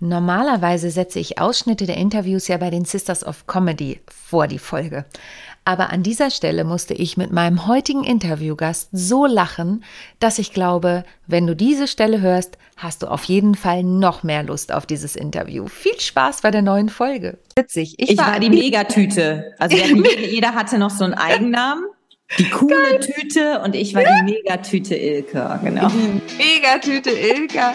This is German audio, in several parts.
Normalerweise setze ich Ausschnitte der Interviews ja bei den Sisters of Comedy vor die Folge. Aber an dieser Stelle musste ich mit meinem heutigen Interviewgast so lachen, dass ich glaube, wenn du diese Stelle hörst, hast du auf jeden Fall noch mehr Lust auf dieses Interview. Viel Spaß bei der neuen Folge. Witzig. Ich, ich war, war, die Megatüte. Also jeder hatte noch so einen Eigennamen. Die coole Geil. Tüte und ich war die Megatüte Ilka, genau. Die Megatüte Ilka.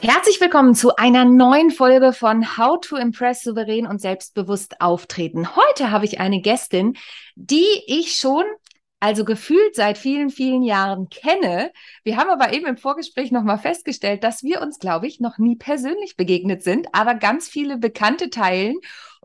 Herzlich willkommen zu einer neuen Folge von How to Impress souverän und selbstbewusst auftreten. Heute habe ich eine Gästin, die ich schon also gefühlt seit vielen, vielen Jahren kenne. Wir haben aber eben im Vorgespräch nochmal festgestellt, dass wir uns, glaube ich, noch nie persönlich begegnet sind, aber ganz viele Bekannte teilen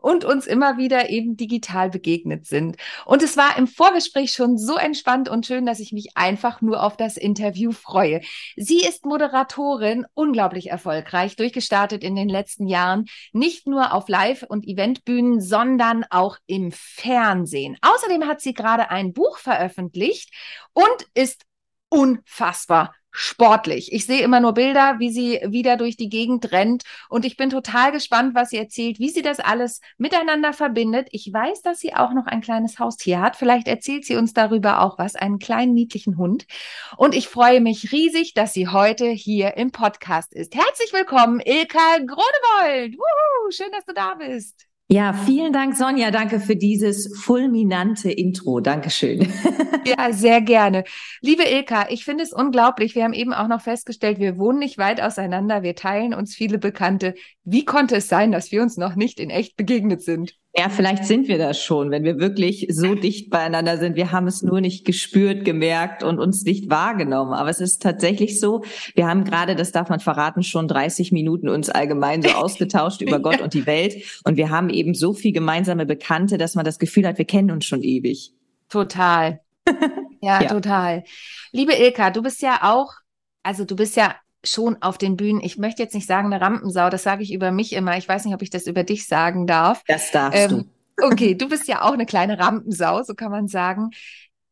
und uns immer wieder eben digital begegnet sind. Und es war im Vorgespräch schon so entspannt und schön, dass ich mich einfach nur auf das Interview freue. Sie ist Moderatorin, unglaublich erfolgreich, durchgestartet in den letzten Jahren, nicht nur auf Live- und Eventbühnen, sondern auch im Fernsehen. Außerdem hat sie gerade ein Buch veröffentlicht und ist unfassbar sportlich. Ich sehe immer nur Bilder, wie sie wieder durch die Gegend rennt und ich bin total gespannt, was sie erzählt, wie sie das alles miteinander verbindet. Ich weiß, dass sie auch noch ein kleines Haustier hat. Vielleicht erzählt sie uns darüber auch was, einen kleinen niedlichen Hund. Und ich freue mich riesig, dass sie heute hier im Podcast ist. Herzlich willkommen, Ilka Gronewold. Wuhu, schön, dass du da bist. Ja, vielen Dank, Sonja. Danke für dieses fulminante Intro. Dankeschön. ja, sehr gerne. Liebe Ilka, ich finde es unglaublich. Wir haben eben auch noch festgestellt, wir wohnen nicht weit auseinander. Wir teilen uns viele Bekannte. Wie konnte es sein, dass wir uns noch nicht in echt begegnet sind? Ja, vielleicht sind wir das schon, wenn wir wirklich so dicht beieinander sind. Wir haben es nur nicht gespürt, gemerkt und uns nicht wahrgenommen. Aber es ist tatsächlich so, wir haben gerade, das darf man verraten, schon 30 Minuten uns allgemein so ausgetauscht über Gott und die Welt. Und wir haben eben so viel gemeinsame Bekannte, dass man das Gefühl hat, wir kennen uns schon ewig. Total. ja, ja, total. Liebe Ilka, du bist ja auch, also du bist ja schon auf den Bühnen, ich möchte jetzt nicht sagen eine Rampensau, das sage ich über mich immer. Ich weiß nicht, ob ich das über dich sagen darf. Das darfst ähm, du. okay, du bist ja auch eine kleine Rampensau, so kann man sagen.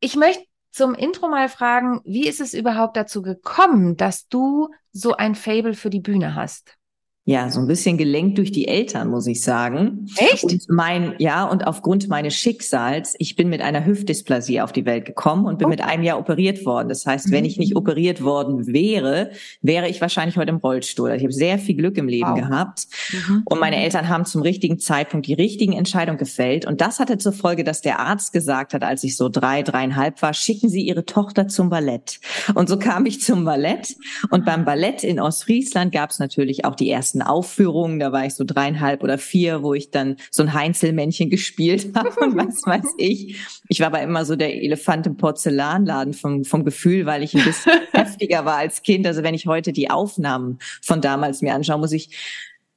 Ich möchte zum Intro mal fragen, wie ist es überhaupt dazu gekommen, dass du so ein Fable für die Bühne hast? Ja, so ein bisschen gelenkt durch die Eltern, muss ich sagen. Echt? Und mein, ja, und aufgrund meines Schicksals, ich bin mit einer Hüftdysplasie auf die Welt gekommen und bin oh. mit einem Jahr operiert worden. Das heißt, wenn ich nicht mhm. operiert worden wäre, wäre ich wahrscheinlich heute im Rollstuhl. Also ich habe sehr viel Glück im Leben wow. gehabt. Mhm. Und meine Eltern haben zum richtigen Zeitpunkt die richtigen Entscheidungen gefällt. Und das hatte zur Folge, dass der Arzt gesagt hat, als ich so drei, dreieinhalb war, schicken Sie Ihre Tochter zum Ballett. Und so kam ich zum Ballett. Und beim Ballett in Ostfriesland gab es natürlich auch die ersten ersten Aufführungen, da war ich so dreieinhalb oder vier, wo ich dann so ein Heinzelmännchen gespielt habe und was weiß ich. Ich war aber immer so der Elefant im Porzellanladen vom, vom Gefühl, weil ich ein bisschen heftiger war als Kind. Also wenn ich heute die Aufnahmen von damals mir anschaue, muss ich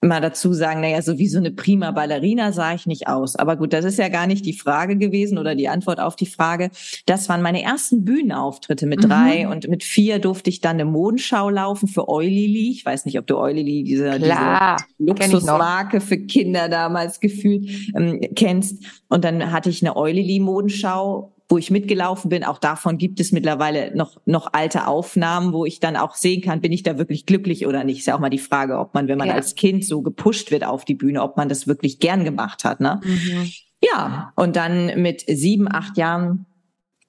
mal dazu sagen, naja, so wie so eine prima Ballerina sah ich nicht aus. Aber gut, das ist ja gar nicht die Frage gewesen oder die Antwort auf die Frage. Das waren meine ersten Bühnenauftritte mit mhm. drei und mit vier durfte ich dann eine Modenschau laufen für Eulili. Ich weiß nicht, ob du Eulili, diese, diese Luxusmarke für Kinder damals gefühlt ähm, kennst. Und dann hatte ich eine Eulili-Modenschau wo ich mitgelaufen bin. Auch davon gibt es mittlerweile noch, noch alte Aufnahmen, wo ich dann auch sehen kann, bin ich da wirklich glücklich oder nicht. Ist ja auch mal die Frage, ob man, wenn man ja. als Kind so gepusht wird auf die Bühne, ob man das wirklich gern gemacht hat. Ne? Mhm. Ja, und dann mit sieben, acht Jahren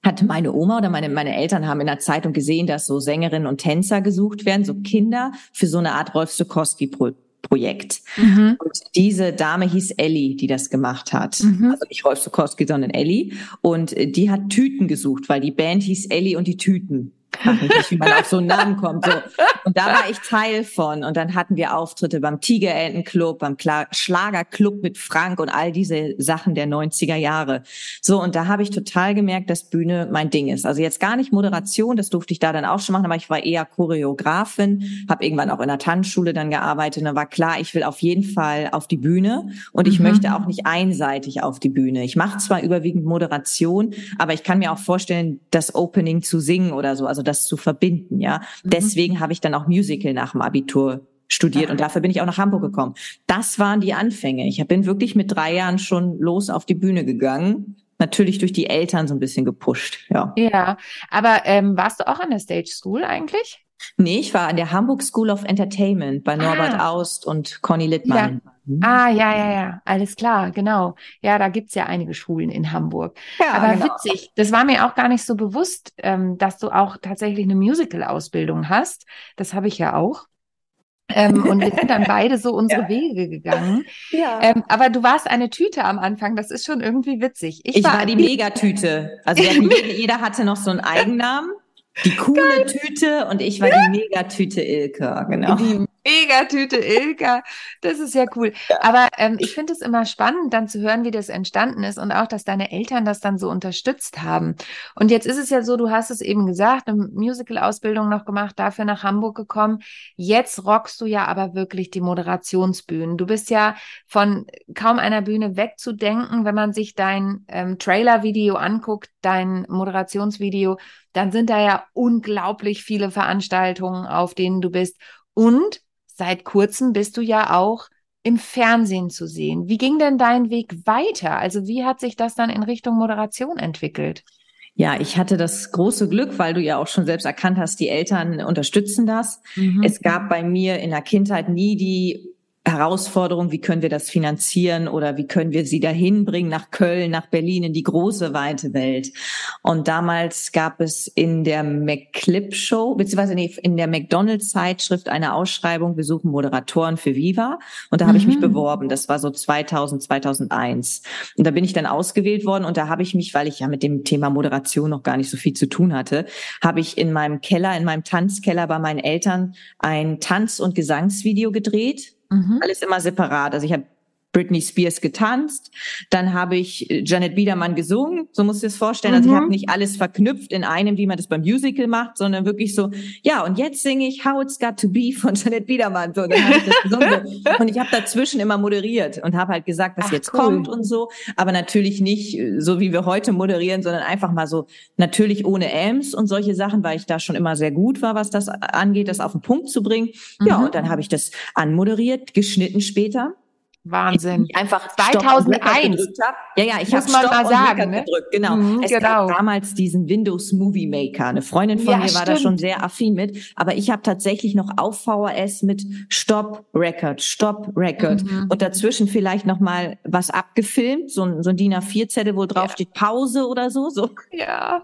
hat meine Oma oder meine, meine Eltern haben in der Zeitung gesehen, dass so Sängerinnen und Tänzer gesucht werden, so Kinder für so eine Art Rolf Sukowski Projekt. Mhm. Und diese Dame hieß Ellie, die das gemacht hat. Mhm. Also nicht Rolf Sukowski, sondern Ellie. Und die hat Tüten gesucht, weil die Band hieß Ellie und die Tüten. Nicht, wie man auf so einen Namen kommt. So. Und da war ich Teil von. Und dann hatten wir Auftritte beim Tigerentenclub, beim Kla Schlagerclub mit Frank und all diese Sachen der 90er Jahre. So, und da habe ich total gemerkt, dass Bühne mein Ding ist. Also jetzt gar nicht Moderation, das durfte ich da dann auch schon machen, aber ich war eher Choreografin, habe irgendwann auch in der Tanzschule dann gearbeitet. Und dann war klar, ich will auf jeden Fall auf die Bühne und ich mhm. möchte auch nicht einseitig auf die Bühne. Ich mache zwar überwiegend Moderation, aber ich kann mir auch vorstellen, das Opening zu singen oder so, also das zu verbinden, ja. Mhm. Deswegen habe ich dann auch Musical nach dem Abitur studiert und dafür bin ich auch nach Hamburg gekommen. Das waren die Anfänge. Ich bin wirklich mit drei Jahren schon los auf die Bühne gegangen. Natürlich durch die Eltern so ein bisschen gepusht, ja. Ja, aber ähm, warst du auch an der Stage School eigentlich? Nee, ich war an der Hamburg School of Entertainment bei Norbert ah. Aust und Conny Littmann. Ja. Mhm. Ah, ja, ja, ja, alles klar, genau. Ja, da gibt's ja einige Schulen in Hamburg. Ja, Aber genau. witzig, das war mir auch gar nicht so bewusst, ähm, dass du auch tatsächlich eine Musical-Ausbildung hast. Das habe ich ja auch. Ähm, und wir sind dann beide so unsere ja. Wege gegangen. Ja. Ähm, aber du warst eine Tüte am Anfang, das ist schon irgendwie witzig. Ich, ich war, war, die Megatüte. Also jeder hatte noch so einen Eigennamen. Die coole Geil. Tüte und ich war die Megatüte Ilke, genau. Die Megatüte Ilka. Das ist ja cool. Ja. Aber ähm, ich finde es immer spannend, dann zu hören, wie das entstanden ist und auch, dass deine Eltern das dann so unterstützt haben. Und jetzt ist es ja so, du hast es eben gesagt, eine Musical-Ausbildung noch gemacht, dafür nach Hamburg gekommen. Jetzt rockst du ja aber wirklich die Moderationsbühnen. Du bist ja von kaum einer Bühne wegzudenken, wenn man sich dein ähm, Trailer-Video anguckt, dein Moderationsvideo, dann sind da ja unglaublich viele Veranstaltungen, auf denen du bist. Und seit kurzem bist du ja auch im Fernsehen zu sehen. Wie ging denn dein Weg weiter? Also wie hat sich das dann in Richtung Moderation entwickelt? Ja, ich hatte das große Glück, weil du ja auch schon selbst erkannt hast, die Eltern unterstützen das. Mhm. Es gab bei mir in der Kindheit nie die Herausforderung, wie können wir das finanzieren oder wie können wir sie dahin bringen nach Köln, nach Berlin, in die große, weite Welt. Und damals gab es in der McClip Show, beziehungsweise in der McDonalds Zeitschrift eine Ausschreibung, wir suchen Moderatoren für Viva. Und da mhm. habe ich mich mhm. beworben. Das war so 2000, 2001. Und da bin ich dann ausgewählt worden und da habe ich mich, weil ich ja mit dem Thema Moderation noch gar nicht so viel zu tun hatte, habe ich in meinem Keller, in meinem Tanzkeller bei meinen Eltern ein Tanz- und Gesangsvideo gedreht Mhm. Alles immer separat. Also ich habe Britney Spears getanzt, dann habe ich äh, Janet Biedermann gesungen, so musst du es vorstellen. Mhm. Also ich habe mhm. nicht alles verknüpft in einem, wie man das beim Musical macht, sondern wirklich so, ja, und jetzt singe ich How It's Got to Be von Janet Biedermann. So, dann habe ich das gesungen. und ich habe dazwischen immer moderiert und habe halt gesagt, was Ach, jetzt cool. kommt und so. Aber natürlich nicht äh, so, wie wir heute moderieren, sondern einfach mal so, natürlich ohne Ams und solche Sachen, weil ich da schon immer sehr gut war, was das angeht, das auf den Punkt zu bringen. Mhm. Ja, und dann habe ich das anmoderiert, geschnitten später. Wahnsinn. einfach 2001. Ja, ja, ich habe mal sagen, ne? gedrückt. Genau. Mhm, es genau. gab damals diesen Windows Movie Maker. Eine Freundin von ja, mir war da schon sehr affin mit, aber ich habe tatsächlich noch auf VHS mit Stop Record, Stop Record mhm. und dazwischen vielleicht noch mal was abgefilmt, so ein, so ein DIN A4 Zettel, wo drauf ja. steht Pause oder so, so. Ja.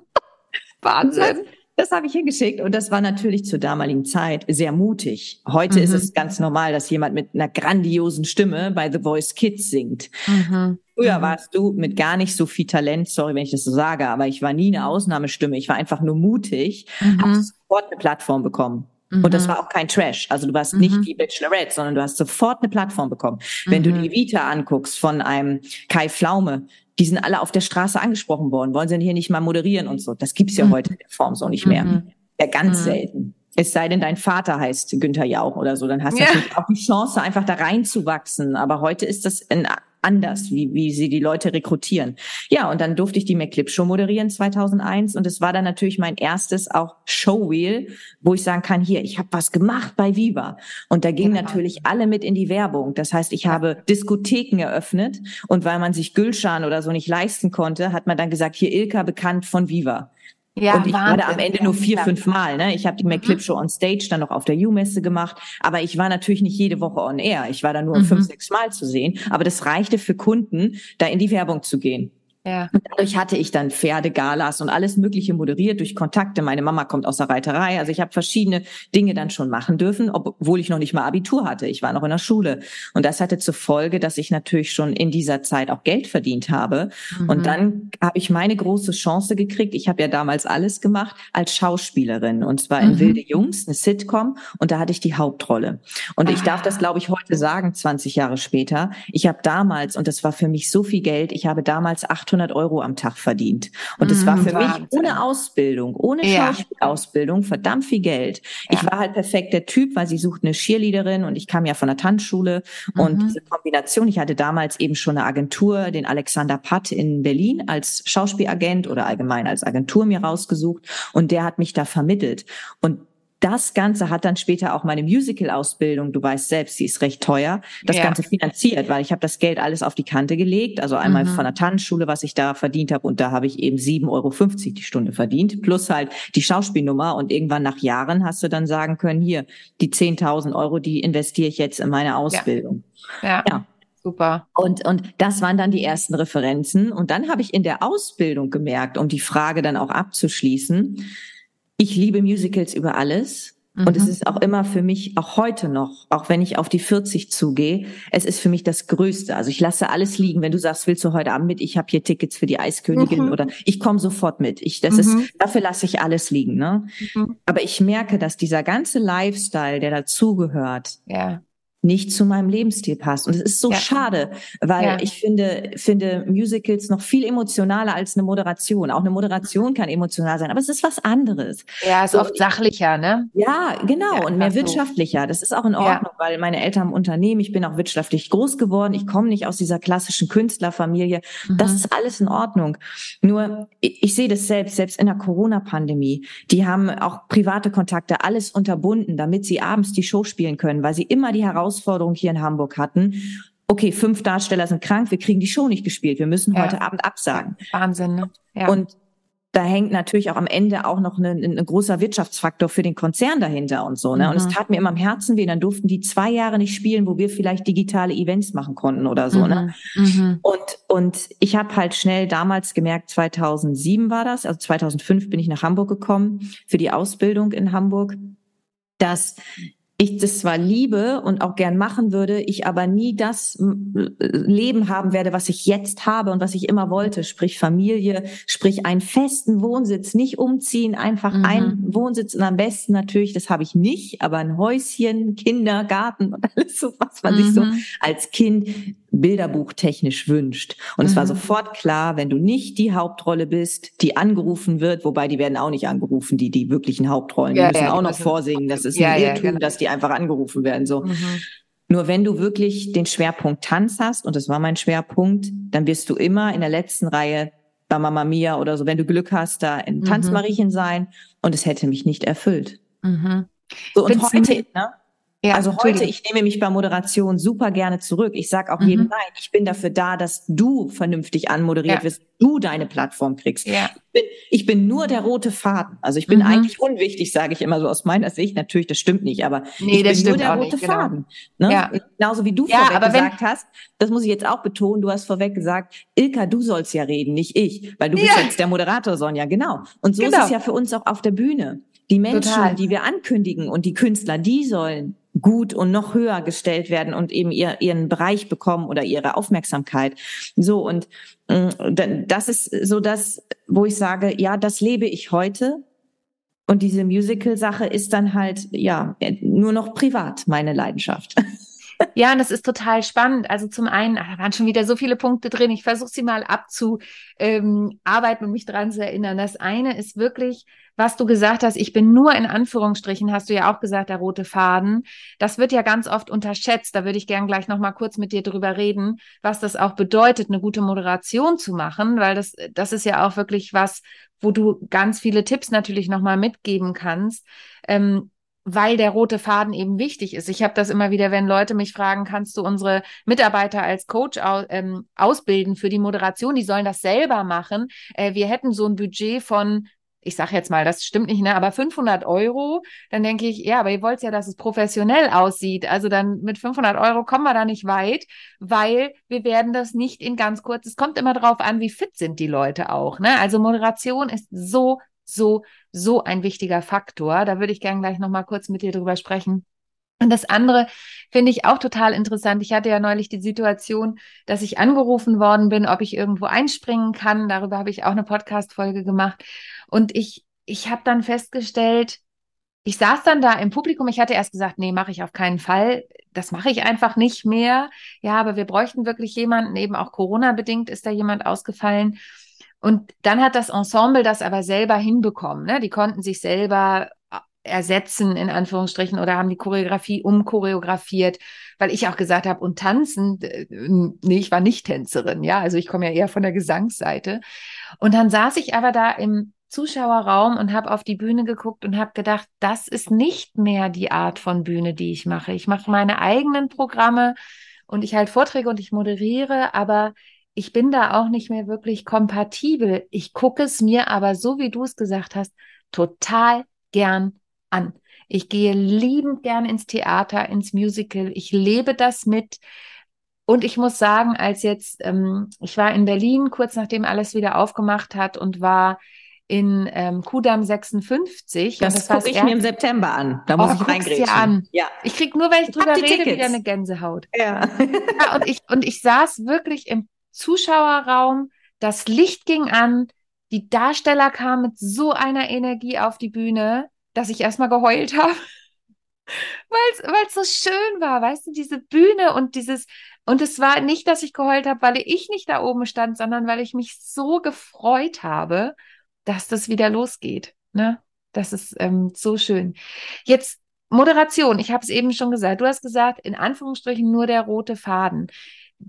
Wahnsinn. Das habe ich hingeschickt und das war natürlich zur damaligen Zeit sehr mutig. Heute mhm. ist es ganz normal, dass jemand mit einer grandiosen Stimme bei The Voice Kids singt. Mhm. Früher mhm. warst du mit gar nicht so viel Talent, sorry, wenn ich das so sage, aber ich war nie eine Ausnahmestimme. Ich war einfach nur mutig, mhm. habe sofort eine Plattform bekommen. Und das mhm. war auch kein Trash. Also du warst nicht mhm. die Bachelorette, sondern du hast sofort eine Plattform bekommen. Wenn du die Vita anguckst von einem Kai Flaume, die sind alle auf der Straße angesprochen worden. Wollen sie denn hier nicht mal moderieren und so? Das gibt's ja mhm. heute in der Form so nicht mehr. Mhm. Ja, ganz mhm. selten. Es sei denn, dein Vater heißt Günther Jauch oder so, dann hast du ja. natürlich auch die Chance, einfach da reinzuwachsen. Aber heute ist das ein anders, wie, wie sie die Leute rekrutieren. Ja, und dann durfte ich die McClip Show moderieren 2001 und es war dann natürlich mein erstes auch Showwheel, wo ich sagen kann, hier, ich habe was gemacht bei Viva. Und da gingen ja. natürlich alle mit in die Werbung. Das heißt, ich habe Diskotheken eröffnet und weil man sich Gülschan oder so nicht leisten konnte, hat man dann gesagt, hier Ilka bekannt von Viva. Ja, und ich Wahnsinn. war da am Ende nur vier, fünf Mal. Ne? Ich habe die McClip Show on Stage dann noch auf der U-Messe gemacht, aber ich war natürlich nicht jede Woche on Air. Ich war da nur mhm. fünf, sechs Mal zu sehen. Aber das reichte für Kunden, da in die Werbung zu gehen. Ja. Und dadurch hatte ich dann Pferdegalas und alles Mögliche moderiert durch Kontakte. Meine Mama kommt aus der Reiterei. Also ich habe verschiedene Dinge dann schon machen dürfen, obwohl ich noch nicht mal Abitur hatte. Ich war noch in der Schule. Und das hatte zur Folge, dass ich natürlich schon in dieser Zeit auch Geld verdient habe. Mhm. Und dann habe ich meine große Chance gekriegt. Ich habe ja damals alles gemacht als Schauspielerin. Und zwar in mhm. Wilde Jungs, eine Sitcom. Und da hatte ich die Hauptrolle. Und ah. ich darf das, glaube ich, heute sagen, 20 Jahre später. Ich habe damals, und das war für mich so viel Geld, ich habe damals 800 800 Euro am Tag verdient. Und das war mhm, für Wahnsinn. mich ohne Ausbildung, ohne ja. Schauspielausbildung verdammt viel Geld. Ja. Ich war halt perfekt der Typ, weil sie sucht eine Cheerleaderin und ich kam ja von der Tanzschule. Mhm. Und diese Kombination, ich hatte damals eben schon eine Agentur, den Alexander Patt in Berlin als Schauspielagent oder allgemein als Agentur mir rausgesucht. Und der hat mich da vermittelt. Und das Ganze hat dann später auch meine Musical-Ausbildung, du weißt selbst, die ist recht teuer, das ja. Ganze finanziert, weil ich habe das Geld alles auf die Kante gelegt. Also einmal mhm. von der Tanzschule, was ich da verdient habe, und da habe ich eben 7,50 Euro die Stunde verdient, plus halt die Schauspielnummer. Und irgendwann nach Jahren hast du dann sagen können, hier, die 10.000 Euro, die investiere ich jetzt in meine Ausbildung. ja. ja. ja. Super. Und, und das waren dann die ersten Referenzen. Und dann habe ich in der Ausbildung gemerkt, um die Frage dann auch abzuschließen, ich liebe Musicals über alles. Mhm. Und es mhm. ist auch immer für mich, auch heute noch, auch wenn ich auf die 40 zugehe, es ist für mich das Größte. Also ich lasse alles liegen. Wenn du sagst, willst du heute Abend mit? Ich habe hier Tickets für die Eiskönigin mhm. oder ich komme sofort mit. Ich, das mhm. ist, dafür lasse ich alles liegen. Ne? Mhm. Aber ich merke, dass dieser ganze Lifestyle, der dazugehört, ja nicht zu meinem Lebensstil passt. Und es ist so ja. schade, weil ja. ich finde, finde Musicals noch viel emotionaler als eine Moderation. Auch eine Moderation kann emotional sein, aber es ist was anderes. Ja, ist so, oft sachlicher, ne? Ja, genau. Ja, und mehr wirtschaftlicher. Das ist auch in Ordnung, weil meine Eltern haben Unternehmen, ich bin auch wirtschaftlich groß geworden, ich komme nicht aus dieser klassischen Künstlerfamilie. Mhm. Das ist alles in Ordnung. Nur, ich, ich sehe das selbst, selbst in der Corona-Pandemie. Die haben auch private Kontakte, alles unterbunden, damit sie abends die Show spielen können, weil sie immer die Herausforderungen Herausforderung hier in Hamburg hatten. Okay, fünf Darsteller sind krank, wir kriegen die Show nicht gespielt, wir müssen ja. heute Abend absagen. Wahnsinn, ne? Ja. Und da hängt natürlich auch am Ende auch noch ein, ein großer Wirtschaftsfaktor für den Konzern dahinter und so. Ne? Mhm. Und es mhm. tat mir immer am Herzen weh. Dann durften die zwei Jahre nicht spielen, wo wir vielleicht digitale Events machen konnten oder so. Ne? Mhm. Ne? Mhm. Und und ich habe halt schnell damals gemerkt, 2007 war das, also 2005 bin ich nach Hamburg gekommen für die Ausbildung in Hamburg, dass ich das zwar liebe und auch gern machen würde, ich aber nie das Leben haben werde, was ich jetzt habe und was ich immer wollte, sprich Familie, sprich einen festen Wohnsitz, nicht umziehen, einfach mhm. einen Wohnsitz und am besten natürlich, das habe ich nicht, aber ein Häuschen, Kindergarten und alles so, was man mhm. sich so mhm. als Kind Bilderbuch technisch wünscht. Und mhm. es war mhm. sofort klar, wenn du nicht die Hauptrolle bist, die angerufen wird, wobei die werden auch nicht angerufen, die die wirklichen Hauptrollen, ja, die müssen ja, auch noch vorsingen. Das ist ja, ein Irrtum, genau. dass die einfach angerufen werden. So. Mhm. Nur wenn du wirklich den Schwerpunkt Tanz hast, und das war mein Schwerpunkt, dann wirst du immer in der letzten Reihe bei Mama Mia oder so, wenn du Glück hast, da in mhm. Tanzmariechen sein. Und es hätte mich nicht erfüllt. Mhm. So, und Find's heute, ne? Ja, also heute, ich nehme mich bei Moderation super gerne zurück. Ich sage auch mhm. jedem nein, ich bin dafür da, dass du vernünftig anmoderiert ja. wirst, du deine Plattform kriegst. Ja. Ich, bin, ich bin nur der rote Faden. Also ich bin mhm. eigentlich unwichtig, sage ich immer so aus meiner Sicht. Natürlich, das stimmt nicht, aber nee, ich bin nur der rote nicht, genau. Faden. Ne? Ja. Genauso wie du ja, vorweg gesagt hast, das muss ich jetzt auch betonen, du hast vorweg gesagt, Ilka, du sollst ja reden, nicht ich, weil du bist jetzt der Moderator, Sonja, genau. Und so genau. ist es ja für uns auch auf der Bühne. Die Menschen, Total. die wir ankündigen und die Künstler, die sollen gut und noch höher gestellt werden und eben ihr, ihren Bereich bekommen oder ihre Aufmerksamkeit. So und äh, das ist so das, wo ich sage, ja, das lebe ich heute. Und diese Musical-Sache ist dann halt, ja, nur noch privat meine Leidenschaft. Ja, und das ist total spannend. Also zum einen, da waren schon wieder so viele Punkte drin. Ich versuche sie mal abzuarbeiten ähm, und mich dran zu erinnern. Das eine ist wirklich, was du gesagt hast, ich bin nur in Anführungsstrichen, hast du ja auch gesagt, der rote Faden. Das wird ja ganz oft unterschätzt. Da würde ich gern gleich nochmal kurz mit dir drüber reden, was das auch bedeutet, eine gute Moderation zu machen, weil das, das ist ja auch wirklich was, wo du ganz viele Tipps natürlich nochmal mitgeben kannst. Ähm, weil der rote Faden eben wichtig ist. Ich habe das immer wieder, wenn Leute mich fragen, kannst du unsere Mitarbeiter als Coach au ähm, ausbilden für die Moderation? Die sollen das selber machen. Äh, wir hätten so ein Budget von ich sage jetzt mal, das stimmt nicht, ne, aber 500 Euro, dann denke ich, ja, aber ihr wollt ja, dass es professionell aussieht. Also dann mit 500 Euro kommen wir da nicht weit, weil wir werden das nicht in ganz kurz, es kommt immer drauf an, wie fit sind die Leute auch, ne? Also Moderation ist so, so, so ein wichtiger Faktor. Da würde ich gerne gleich nochmal kurz mit dir drüber sprechen. Und das andere finde ich auch total interessant. Ich hatte ja neulich die Situation, dass ich angerufen worden bin, ob ich irgendwo einspringen kann. Darüber habe ich auch eine Podcast-Folge gemacht. Und ich, ich habe dann festgestellt, ich saß dann da im Publikum. Ich hatte erst gesagt, nee, mache ich auf keinen Fall. Das mache ich einfach nicht mehr. Ja, aber wir bräuchten wirklich jemanden, eben auch Corona-bedingt ist da jemand ausgefallen. Und dann hat das Ensemble das aber selber hinbekommen. Ne? Die konnten sich selber ersetzen, in Anführungsstrichen, oder haben die Choreografie umchoreografiert, weil ich auch gesagt habe, und tanzen, nee, ich war nicht Tänzerin, ja, also ich komme ja eher von der Gesangsseite. Und dann saß ich aber da im Zuschauerraum und habe auf die Bühne geguckt und habe gedacht, das ist nicht mehr die Art von Bühne, die ich mache. Ich mache meine eigenen Programme und ich halte Vorträge und ich moderiere, aber ich bin da auch nicht mehr wirklich kompatibel. Ich gucke es mir aber, so wie du es gesagt hast, total gern an. Ich gehe liebend gern ins Theater, ins Musical. Ich lebe das mit. Und ich muss sagen, als jetzt, ähm, ich war in Berlin kurz nachdem alles wieder aufgemacht hat und war in ähm, Kudam 56. Das, das gucke ich mir im September an. Da muss oh, ich reingreifen. an. Ja. Ich krieg nur, weil ich drüber rede, Tickets. wieder eine Gänsehaut. Ja. ja. und, ich, und ich saß wirklich im Zuschauerraum. Das Licht ging an. Die Darsteller kamen mit so einer Energie auf die Bühne dass ich erstmal geheult habe. Weil es so schön war, weißt du, diese Bühne und dieses, und es war nicht, dass ich geheult habe, weil ich nicht da oben stand, sondern weil ich mich so gefreut habe, dass das wieder losgeht. Ne? Das ist ähm, so schön. Jetzt Moderation, ich habe es eben schon gesagt. Du hast gesagt, in Anführungsstrichen nur der rote Faden.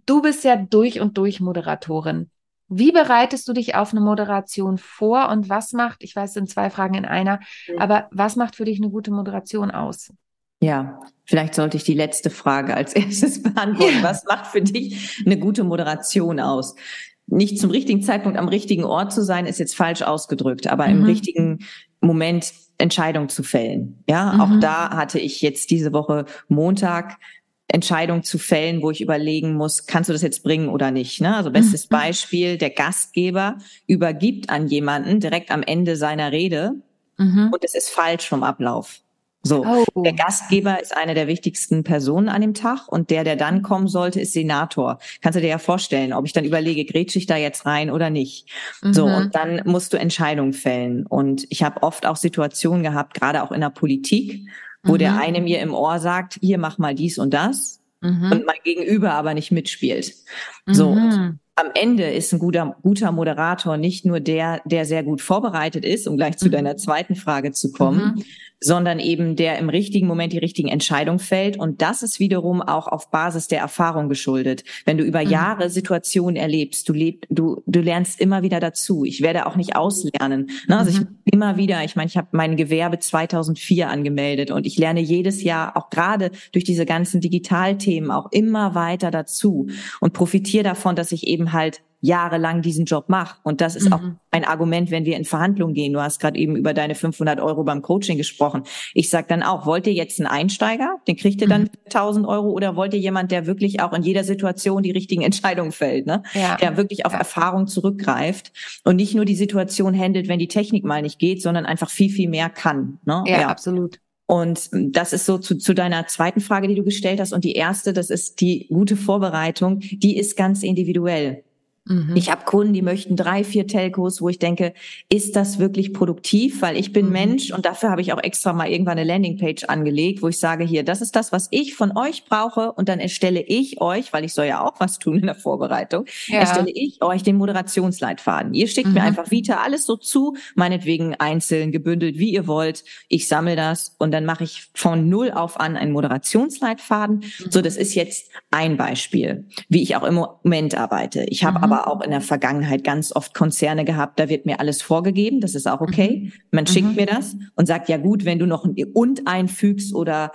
Du bist ja durch und durch Moderatorin. Wie bereitest du dich auf eine Moderation vor und was macht, ich weiß, es sind zwei Fragen in einer, aber was macht für dich eine gute Moderation aus? Ja, vielleicht sollte ich die letzte Frage als erstes beantworten. Was macht für dich eine gute Moderation aus? Nicht zum richtigen Zeitpunkt am richtigen Ort zu sein, ist jetzt falsch ausgedrückt, aber mhm. im richtigen Moment Entscheidung zu fällen. Ja, mhm. auch da hatte ich jetzt diese Woche Montag Entscheidung zu fällen, wo ich überlegen muss, kannst du das jetzt bringen oder nicht. Ne? Also bestes mhm. Beispiel, der Gastgeber übergibt an jemanden direkt am Ende seiner Rede mhm. und es ist falsch vom Ablauf. So, oh. der Gastgeber ist eine der wichtigsten Personen an dem Tag und der, der dann kommen sollte, ist Senator. Kannst du dir ja vorstellen, ob ich dann überlege, grätsche ich da jetzt rein oder nicht. Mhm. So, und dann musst du Entscheidungen fällen. Und ich habe oft auch Situationen gehabt, gerade auch in der Politik, wo mhm. der eine mir im Ohr sagt, hier mach mal dies und das mhm. und mein Gegenüber aber nicht mitspielt. So. Mhm. Am Ende ist ein guter, guter Moderator nicht nur der, der sehr gut vorbereitet ist, um gleich zu mhm. deiner zweiten Frage zu kommen, mhm sondern eben der im richtigen Moment die richtigen Entscheidungen fällt. Und das ist wiederum auch auf Basis der Erfahrung geschuldet. Wenn du über mhm. Jahre Situationen erlebst, du lebst, du, du lernst immer wieder dazu. Ich werde auch nicht auslernen. Ne? Also mhm. ich immer wieder, ich meine, ich habe mein Gewerbe 2004 angemeldet und ich lerne jedes Jahr auch gerade durch diese ganzen Digitalthemen auch immer weiter dazu und profitiere davon, dass ich eben halt jahrelang diesen Job mache. Und das ist mhm. auch ein Argument, wenn wir in Verhandlungen gehen. Du hast gerade eben über deine 500 Euro beim Coaching gesprochen. Ich sage dann auch, wollt ihr jetzt einen Einsteiger, den kriegt ihr dann mhm. 1000 Euro oder wollt ihr jemand, der wirklich auch in jeder Situation die richtigen Entscheidungen fällt, ne? Ja. der wirklich auf ja. Erfahrung zurückgreift und nicht nur die Situation handelt, wenn die Technik mal nicht geht, sondern einfach viel, viel mehr kann. Ne? Ja, ja. absolut. Und das ist so zu, zu deiner zweiten Frage, die du gestellt hast. Und die erste, das ist die gute Vorbereitung, die ist ganz individuell. Mhm. Ich habe Kunden, die möchten drei, vier Telcos, wo ich denke, ist das wirklich produktiv? Weil ich bin mhm. Mensch und dafür habe ich auch extra mal irgendwann eine Landingpage angelegt, wo ich sage, hier, das ist das, was ich von euch brauche und dann erstelle ich euch, weil ich soll ja auch was tun in der Vorbereitung, ja. erstelle ich euch den Moderationsleitfaden. Ihr schickt mhm. mir einfach Vita alles so zu, meinetwegen einzeln, gebündelt, wie ihr wollt. Ich sammle das und dann mache ich von null auf an einen Moderationsleitfaden. Mhm. So, das ist jetzt ein Beispiel, wie ich auch im Moment arbeite. Ich habe aber aber auch in der Vergangenheit ganz oft Konzerne gehabt, da wird mir alles vorgegeben, das ist auch okay. Mhm. Man schickt mhm. mir das und sagt, ja gut, wenn du noch ein und einfügst oder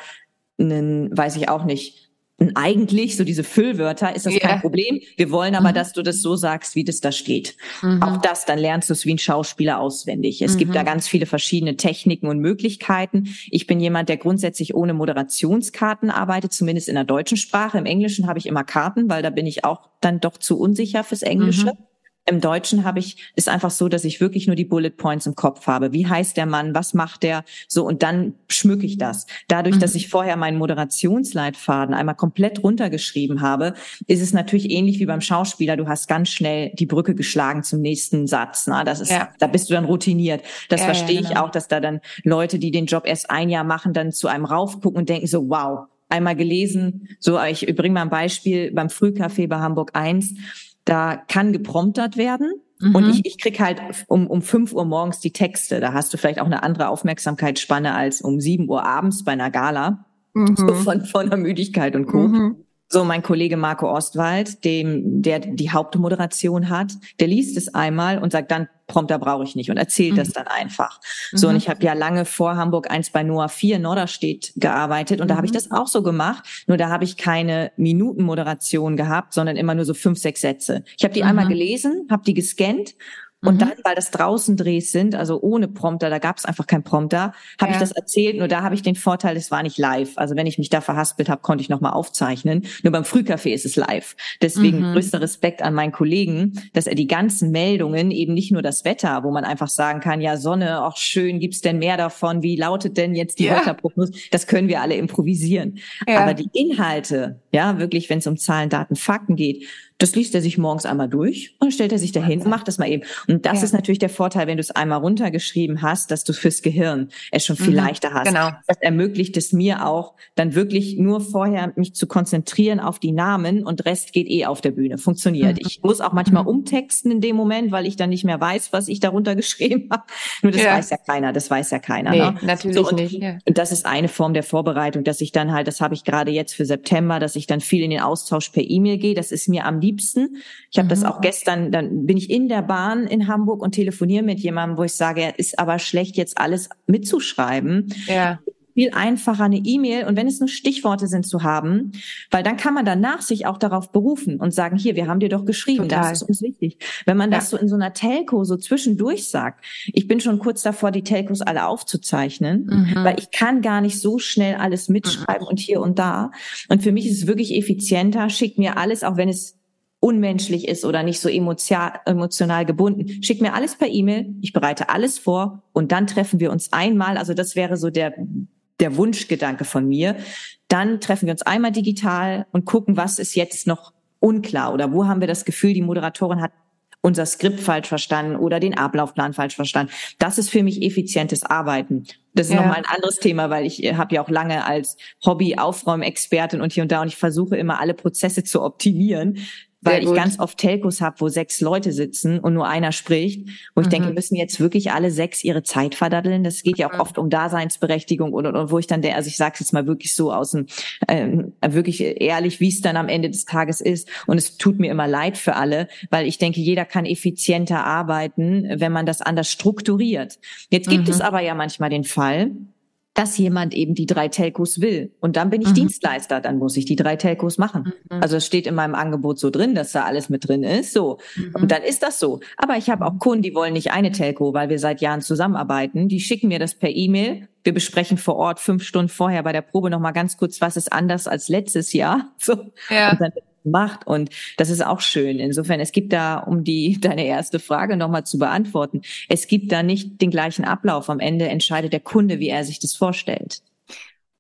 einen, weiß ich auch nicht, eigentlich, so diese Füllwörter, ist das yeah. kein Problem. Wir wollen aber, mhm. dass du das so sagst, wie das da steht. Mhm. Auch das, dann lernst du es wie ein Schauspieler auswendig. Es mhm. gibt da mhm. ganz viele verschiedene Techniken und Möglichkeiten. Ich bin jemand, der grundsätzlich ohne Moderationskarten arbeitet, zumindest in der deutschen Sprache. Im Englischen habe ich immer Karten, weil da bin ich auch dann doch zu unsicher fürs Englische. Mhm. Im Deutschen habe ich, ist einfach so, dass ich wirklich nur die Bullet Points im Kopf habe. Wie heißt der Mann? Was macht der? So, und dann schmücke ich das. Dadurch, mhm. dass ich vorher meinen Moderationsleitfaden einmal komplett runtergeschrieben habe, ist es natürlich ähnlich wie beim Schauspieler. Du hast ganz schnell die Brücke geschlagen zum nächsten Satz. Na, das ist, ja. da bist du dann routiniert. Das ja, verstehe ja, genau. ich auch, dass da dann Leute, die den Job erst ein Jahr machen, dann zu einem raufgucken und denken so, wow, einmal gelesen. So, ich bringe mal ein Beispiel beim Frühcafé bei Hamburg 1 da kann gepromptert werden. Mhm. Und ich, ich krieg halt um, um fünf Uhr morgens die Texte. Da hast du vielleicht auch eine andere Aufmerksamkeitsspanne als um sieben Uhr abends bei einer Gala. Mhm. So von, von der Müdigkeit und Co. Mhm. So, mein Kollege Marco Ostwald, dem, der die Hauptmoderation hat, der liest es einmal und sagt dann, Prompter brauche ich nicht und erzählt mhm. das dann einfach. So, mhm. und ich habe ja lange vor Hamburg 1 bei Noah 4 Norderstedt gearbeitet und mhm. da habe ich das auch so gemacht, nur da habe ich keine Minutenmoderation gehabt, sondern immer nur so fünf, sechs Sätze. Ich habe die einmal mhm. gelesen, habe die gescannt und mhm. dann, weil das draußen Drehs sind, also ohne Prompter, da gab es einfach kein Prompter, habe ja. ich das erzählt. Nur da habe ich den Vorteil, es war nicht live. Also wenn ich mich da verhaspelt habe, konnte ich nochmal aufzeichnen. Nur beim Frühcafé ist es live. Deswegen mhm. größter Respekt an meinen Kollegen, dass er die ganzen Meldungen, eben nicht nur das Wetter, wo man einfach sagen kann, ja Sonne, auch schön, gibt's denn mehr davon? Wie lautet denn jetzt die ja. Wetterprognose? Das können wir alle improvisieren. Ja. Aber die Inhalte, ja, wirklich, wenn es um Zahlen, Daten, Fakten geht, das liest er sich morgens einmal durch und stellt er sich dahin und macht das mal eben. Und das ja. ist natürlich der Vorteil, wenn du es einmal runtergeschrieben hast, dass du fürs Gehirn es schon viel mhm, leichter hast. Genau. Das ermöglicht es mir auch, dann wirklich nur vorher mich zu konzentrieren auf die Namen und Rest geht eh auf der Bühne. Funktioniert. Mhm. Ich muss auch manchmal mhm. umtexten in dem Moment, weil ich dann nicht mehr weiß, was ich darunter geschrieben habe. Nur das ja. weiß ja keiner. Das weiß ja keiner. Nee, ne? natürlich so, und, nicht. Ja. Und das ist eine Form der Vorbereitung, dass ich dann halt, das habe ich gerade jetzt für September, dass ich dann viel in den Austausch per E-Mail gehe. Das ist mir am liebsten. Ich habe mhm. das auch gestern, dann bin ich in der Bahn in Hamburg und telefoniere mit jemandem, wo ich sage, ist aber schlecht, jetzt alles mitzuschreiben. Ja viel einfacher eine E-Mail und wenn es nur Stichworte sind zu haben, weil dann kann man danach sich auch darauf berufen und sagen, hier, wir haben dir doch geschrieben, Total. das ist uns wichtig. Wenn man das ja. so in so einer Telco so zwischendurch sagt, ich bin schon kurz davor, die Telcos alle aufzuzeichnen, mhm. weil ich kann gar nicht so schnell alles mitschreiben mhm. und hier und da. Und für mich ist es wirklich effizienter, schickt mir alles, auch wenn es unmenschlich ist oder nicht so emotional gebunden. Schick mir alles per E-Mail, ich bereite alles vor und dann treffen wir uns einmal. Also das wäre so der, der Wunschgedanke von mir. Dann treffen wir uns einmal digital und gucken, was ist jetzt noch unklar oder wo haben wir das Gefühl, die Moderatorin hat unser Skript falsch verstanden oder den Ablaufplan falsch verstanden. Das ist für mich effizientes Arbeiten. Das ist ja. nochmal ein anderes Thema, weil ich äh, habe ja auch lange als Hobby-Aufräumexpertin und hier und da und ich versuche immer alle Prozesse zu optimieren, weil ich ganz oft Telcos habe, wo sechs Leute sitzen und nur einer spricht, wo ich mhm. denke, müssen jetzt wirklich alle sechs ihre Zeit verdaddeln? Das geht ja auch mhm. oft um Daseinsberechtigung und, und, und wo ich dann der, also ich sage jetzt mal wirklich so aus dem, ähm, wirklich ehrlich, wie es dann am Ende des Tages ist. Und es tut mir immer leid für alle, weil ich denke, jeder kann effizienter arbeiten, wenn man das anders strukturiert. Jetzt gibt mhm. es aber ja manchmal den Fall, dass jemand eben die drei Telcos will. Und dann bin ich mhm. Dienstleister, dann muss ich die drei Telcos machen. Mhm. Also es steht in meinem Angebot so drin, dass da alles mit drin ist. So. Mhm. Und dann ist das so. Aber ich habe auch Kunden, die wollen nicht eine Telco, weil wir seit Jahren zusammenarbeiten. Die schicken mir das per E-Mail. Wir besprechen vor Ort fünf Stunden vorher bei der Probe nochmal ganz kurz, was ist anders als letztes Jahr. So. Ja. Und dann macht. Und das ist auch schön. Insofern, es gibt da, um die, deine erste Frage nochmal zu beantworten, es gibt da nicht den gleichen Ablauf. Am Ende entscheidet der Kunde, wie er sich das vorstellt.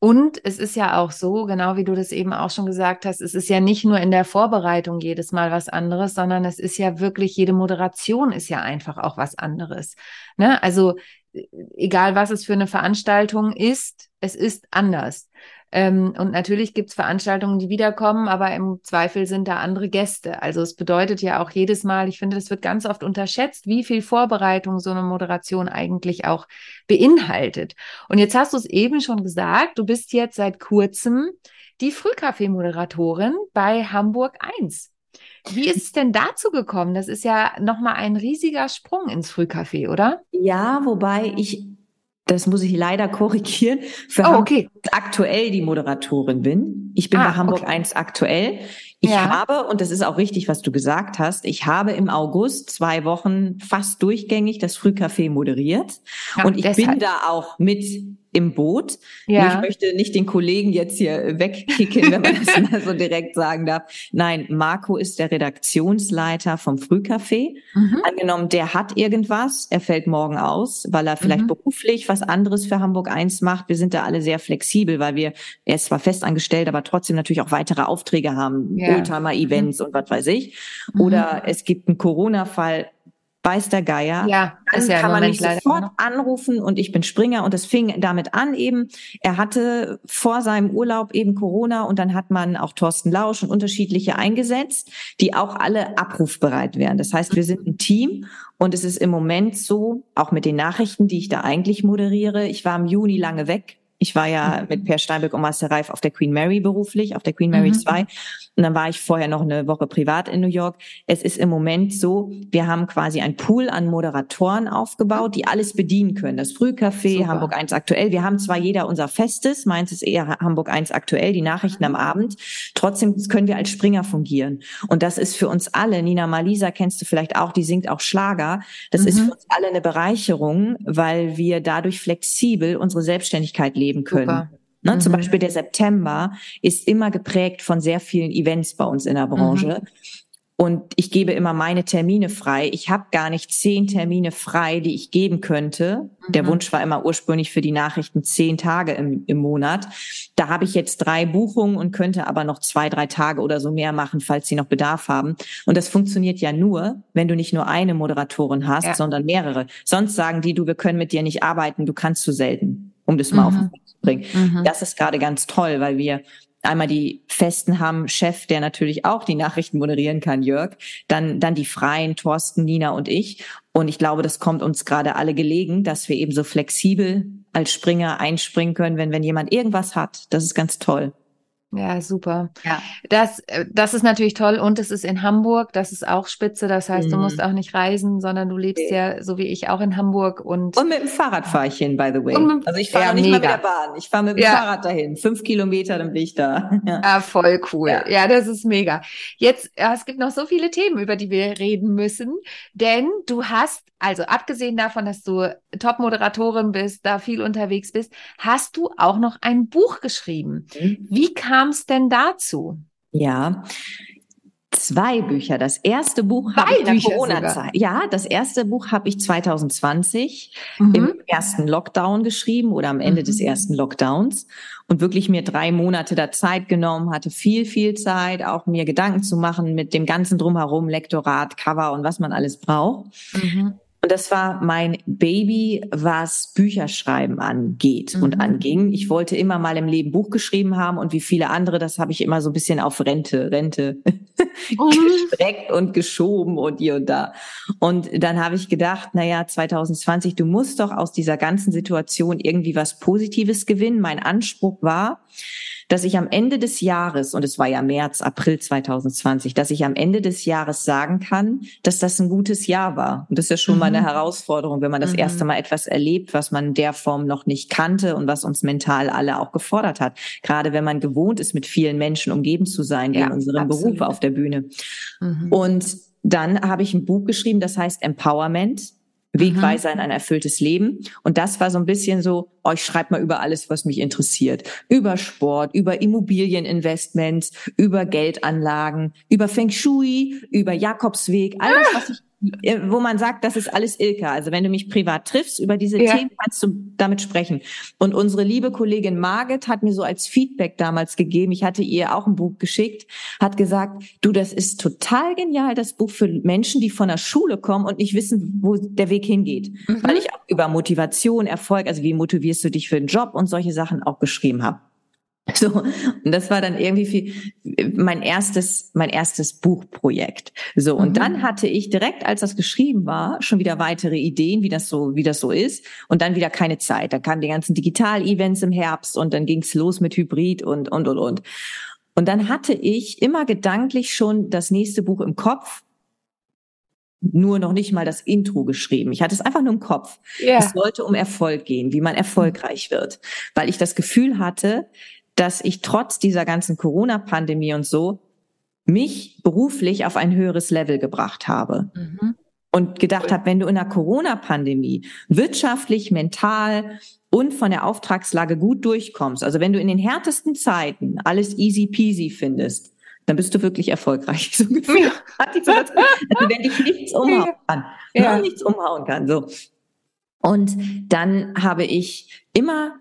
Und es ist ja auch so, genau wie du das eben auch schon gesagt hast, es ist ja nicht nur in der Vorbereitung jedes Mal was anderes, sondern es ist ja wirklich, jede Moderation ist ja einfach auch was anderes. Ne? Also e-, egal was es für eine Veranstaltung ist, es ist anders. Ähm, und natürlich gibt es Veranstaltungen, die wiederkommen, aber im Zweifel sind da andere Gäste. Also es bedeutet ja auch jedes Mal, ich finde, das wird ganz oft unterschätzt, wie viel Vorbereitung so eine Moderation eigentlich auch beinhaltet. Und jetzt hast du es eben schon gesagt, du bist jetzt seit kurzem die Frühkaffee-Moderatorin bei Hamburg 1. Wie ist es denn dazu gekommen? Das ist ja nochmal ein riesiger Sprung ins Frühcafé, oder? Ja, wobei ich das muss ich leider korrigieren, für oh, okay. aktuell die Moderatorin bin. Ich bin ah, bei Hamburg okay. 1 aktuell. Ich ja. habe, und das ist auch richtig, was du gesagt hast, ich habe im August zwei Wochen fast durchgängig das Frühcafé moderiert. Ja, und ich deshalb. bin da auch mit im Boot. Ja. Ich möchte nicht den Kollegen jetzt hier wegkicken, wenn man das mal so direkt sagen darf. Nein, Marco ist der Redaktionsleiter vom Frühcafé. Mhm. Angenommen, der hat irgendwas, er fällt morgen aus, weil er vielleicht mhm. beruflich was anderes für Hamburg 1 macht. Wir sind da alle sehr flexibel, weil wir, er ist zwar festangestellt, aber trotzdem natürlich auch weitere Aufträge haben, ja. Oldtimer-Events mhm. und was weiß ich. Oder mhm. es gibt einen Corona-Fall, weiß der Geier. Ja, dann ja kann man mich sofort anrufen und ich bin Springer und es fing damit an eben. Er hatte vor seinem Urlaub eben Corona und dann hat man auch Thorsten Lausch und unterschiedliche eingesetzt, die auch alle abrufbereit wären. Das heißt, wir sind ein Team und es ist im Moment so, auch mit den Nachrichten, die ich da eigentlich moderiere. Ich war im Juni lange weg ich war ja mhm. mit Per Steinbeck und Marcel Reif auf der Queen Mary beruflich, auf der Queen Mary mhm. 2. Und dann war ich vorher noch eine Woche privat in New York. Es ist im Moment so, wir haben quasi ein Pool an Moderatoren aufgebaut, die alles bedienen können. Das Frühcafé, Super. Hamburg 1 aktuell. Wir haben zwar jeder unser Festes, meins ist eher Hamburg 1 aktuell, die Nachrichten am Abend. Trotzdem können wir als Springer fungieren. Und das ist für uns alle, Nina Malisa kennst du vielleicht auch, die singt auch Schlager. Das mhm. ist für uns alle eine Bereicherung, weil wir dadurch flexibel unsere Selbstständigkeit leben leben können. Ne, mhm. Zum Beispiel der September ist immer geprägt von sehr vielen Events bei uns in der Branche. Mhm. Und ich gebe immer meine Termine frei. Ich habe gar nicht zehn Termine frei, die ich geben könnte. Mhm. Der Wunsch war immer ursprünglich für die Nachrichten zehn Tage im, im Monat. Da habe ich jetzt drei Buchungen und könnte aber noch zwei, drei Tage oder so mehr machen, falls sie noch Bedarf haben. Und das funktioniert ja nur, wenn du nicht nur eine Moderatorin hast, ja. sondern mehrere. Sonst sagen die, du, wir können mit dir nicht arbeiten, du kannst zu selten, um das mal mhm. auf bringen. Mhm. Das ist gerade ganz toll, weil wir einmal die Festen haben, Chef, der natürlich auch die Nachrichten moderieren kann, Jörg, dann, dann die Freien, Thorsten, Nina und ich. Und ich glaube, das kommt uns gerade alle gelegen, dass wir eben so flexibel als Springer einspringen können, wenn, wenn jemand irgendwas hat. Das ist ganz toll. Ja, super. Ja. Das, äh, das ist natürlich toll und es ist in Hamburg, das ist auch spitze. Das heißt, mhm. du musst mhm. auch nicht reisen, sondern du lebst okay. ja so wie ich auch in Hamburg und. Und mit dem Fahrrad fahre ich hin, by the way. Mit, also ich fahre ja, nicht mega. mal mit der Bahn. Ich fahre mit dem ja. Fahrrad dahin. Fünf Kilometer, dann bin ich da. Ja, ah, voll cool. Ja. ja, das ist mega. Jetzt, es gibt noch so viele Themen, über die wir reden müssen, denn du hast also abgesehen davon, dass du Top-Moderatorin bist, da viel unterwegs bist, hast du auch noch ein Buch geschrieben. Mhm. Wie kam es denn dazu? Ja, zwei Bücher. Das erste Buch habe ich in der Corona-Zeit. Ja, das erste Buch habe ich 2020 mhm. im ersten Lockdown geschrieben oder am Ende mhm. des ersten Lockdowns und wirklich mir drei Monate da Zeit genommen, hatte viel, viel Zeit, auch mir Gedanken zu machen mit dem ganzen Drumherum, Lektorat, Cover und was man alles braucht. Mhm. Und das war mein Baby, was Bücherschreiben angeht mhm. und anging. Ich wollte immer mal im Leben Buch geschrieben haben und wie viele andere, das habe ich immer so ein bisschen auf Rente, Rente mhm. gestreckt und geschoben und hier und da. Und dann habe ich gedacht, na ja, 2020, du musst doch aus dieser ganzen Situation irgendwie was Positives gewinnen. Mein Anspruch war, dass ich am Ende des Jahres, und es war ja März, April 2020, dass ich am Ende des Jahres sagen kann, dass das ein gutes Jahr war. Und das ist ja schon mhm. mal eine mhm. Herausforderung, wenn man das mhm. erste Mal etwas erlebt, was man in der Form noch nicht kannte und was uns mental alle auch gefordert hat. Gerade wenn man gewohnt ist, mit vielen Menschen umgeben zu sein, wie ja, in unserem absolut. Beruf auf der Bühne. Mhm. Und dann habe ich ein Buch geschrieben, das heißt Empowerment. Wegweiser in ein erfülltes Leben. Und das war so ein bisschen so, oh, ich schreibe mal über alles, was mich interessiert. Über Sport, über Immobilieninvestments, über Geldanlagen, über Feng Shui, über Jakobsweg, alles, was ich wo man sagt, das ist alles Ilka. Also wenn du mich privat triffst, über diese ja. Themen kannst du damit sprechen. Und unsere liebe Kollegin Margit hat mir so als Feedback damals gegeben, ich hatte ihr auch ein Buch geschickt, hat gesagt, du, das ist total genial, das Buch für Menschen, die von der Schule kommen und nicht wissen, wo der Weg hingeht. Mhm. Weil ich auch über Motivation, Erfolg, also wie motivierst du dich für den Job und solche Sachen auch geschrieben habe. So, und das war dann irgendwie viel, mein erstes, mein erstes Buchprojekt. So, und mhm. dann hatte ich direkt, als das geschrieben war, schon wieder weitere Ideen, wie das so, wie das so ist. Und dann wieder keine Zeit. Da kamen die ganzen Digital-Events im Herbst und dann ging's los mit Hybrid und, und, und, und. Und dann hatte ich immer gedanklich schon das nächste Buch im Kopf. nur noch nicht mal das Intro geschrieben. Ich hatte es einfach nur im Kopf. Yeah. Es sollte um Erfolg gehen, wie man erfolgreich wird, weil ich das Gefühl hatte, dass ich trotz dieser ganzen Corona-Pandemie und so mich beruflich auf ein höheres Level gebracht habe. Mhm. Und gedacht habe, wenn du in der Corona-Pandemie wirtschaftlich, mental und von der Auftragslage gut durchkommst, also wenn du in den härtesten Zeiten alles easy peasy findest, dann bist du wirklich erfolgreich. So gefühlt ja. so also wenn dich nichts umhauen kann, ja. nichts umhauen kann, so. Und dann habe ich immer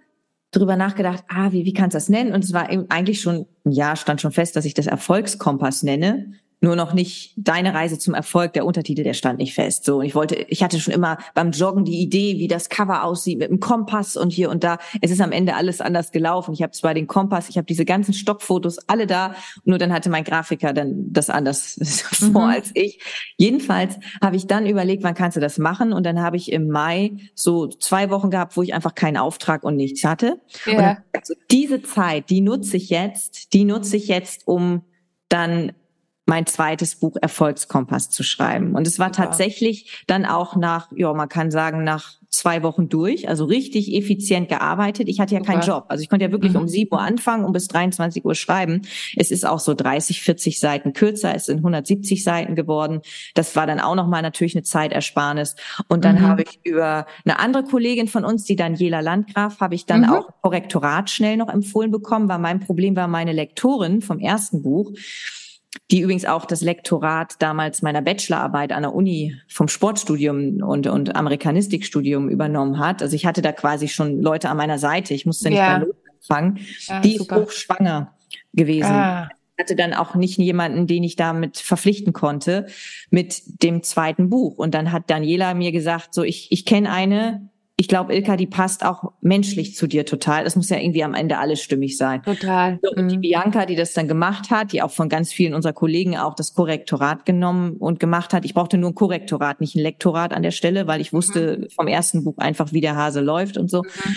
drüber nachgedacht, ah, wie, wie kannst du das nennen? Und es war eigentlich schon, ja, stand schon fest, dass ich das Erfolgskompass nenne, nur noch nicht deine Reise zum Erfolg, der Untertitel, der stand nicht fest. So, und ich wollte, ich hatte schon immer beim Joggen die Idee, wie das Cover aussieht mit dem Kompass und hier und da. Es ist am Ende alles anders gelaufen. Ich habe zwar den Kompass, ich habe diese ganzen Stockfotos alle da, nur dann hatte mein Grafiker dann das anders mhm. vor als ich. Jedenfalls habe ich dann überlegt, wann kannst du das machen? Und dann habe ich im Mai so zwei Wochen gehabt, wo ich einfach keinen Auftrag und nichts hatte. Ja. Und also diese Zeit, die nutze ich jetzt, die nutze ich jetzt, um dann mein zweites Buch Erfolgskompass zu schreiben. Und es war Super. tatsächlich dann auch nach, ja, man kann sagen, nach zwei Wochen durch, also richtig effizient gearbeitet. Ich hatte ja Super. keinen Job. Also ich konnte ja wirklich mhm. um sieben Uhr anfangen und bis 23 Uhr schreiben. Es ist auch so 30, 40 Seiten kürzer. Es sind 170 Seiten geworden. Das war dann auch nochmal natürlich eine Zeitersparnis. Und dann mhm. habe ich über eine andere Kollegin von uns, die Daniela Landgraf, habe ich dann mhm. auch Korrektorat schnell noch empfohlen bekommen, weil mein Problem war meine Lektorin vom ersten Buch die übrigens auch das Lektorat damals meiner Bachelorarbeit an der Uni vom Sportstudium und, und Amerikanistikstudium übernommen hat. Also ich hatte da quasi schon Leute an meiner Seite. Ich musste nicht ja. bei Not anfangen. Ja, die super. ist hochschwanger gewesen. Ah. hatte dann auch nicht jemanden, den ich damit verpflichten konnte mit dem zweiten Buch. Und dann hat Daniela mir gesagt, so ich, ich kenne eine, ich glaube, Ilka, die passt auch menschlich zu dir total. Es muss ja irgendwie am Ende alles stimmig sein. Total. So, und mhm. die Bianca, die das dann gemacht hat, die auch von ganz vielen unserer Kollegen auch das Korrektorat genommen und gemacht hat. Ich brauchte nur ein Korrektorat, nicht ein Lektorat an der Stelle, weil ich wusste mhm. vom ersten Buch einfach, wie der Hase läuft und so. Mhm.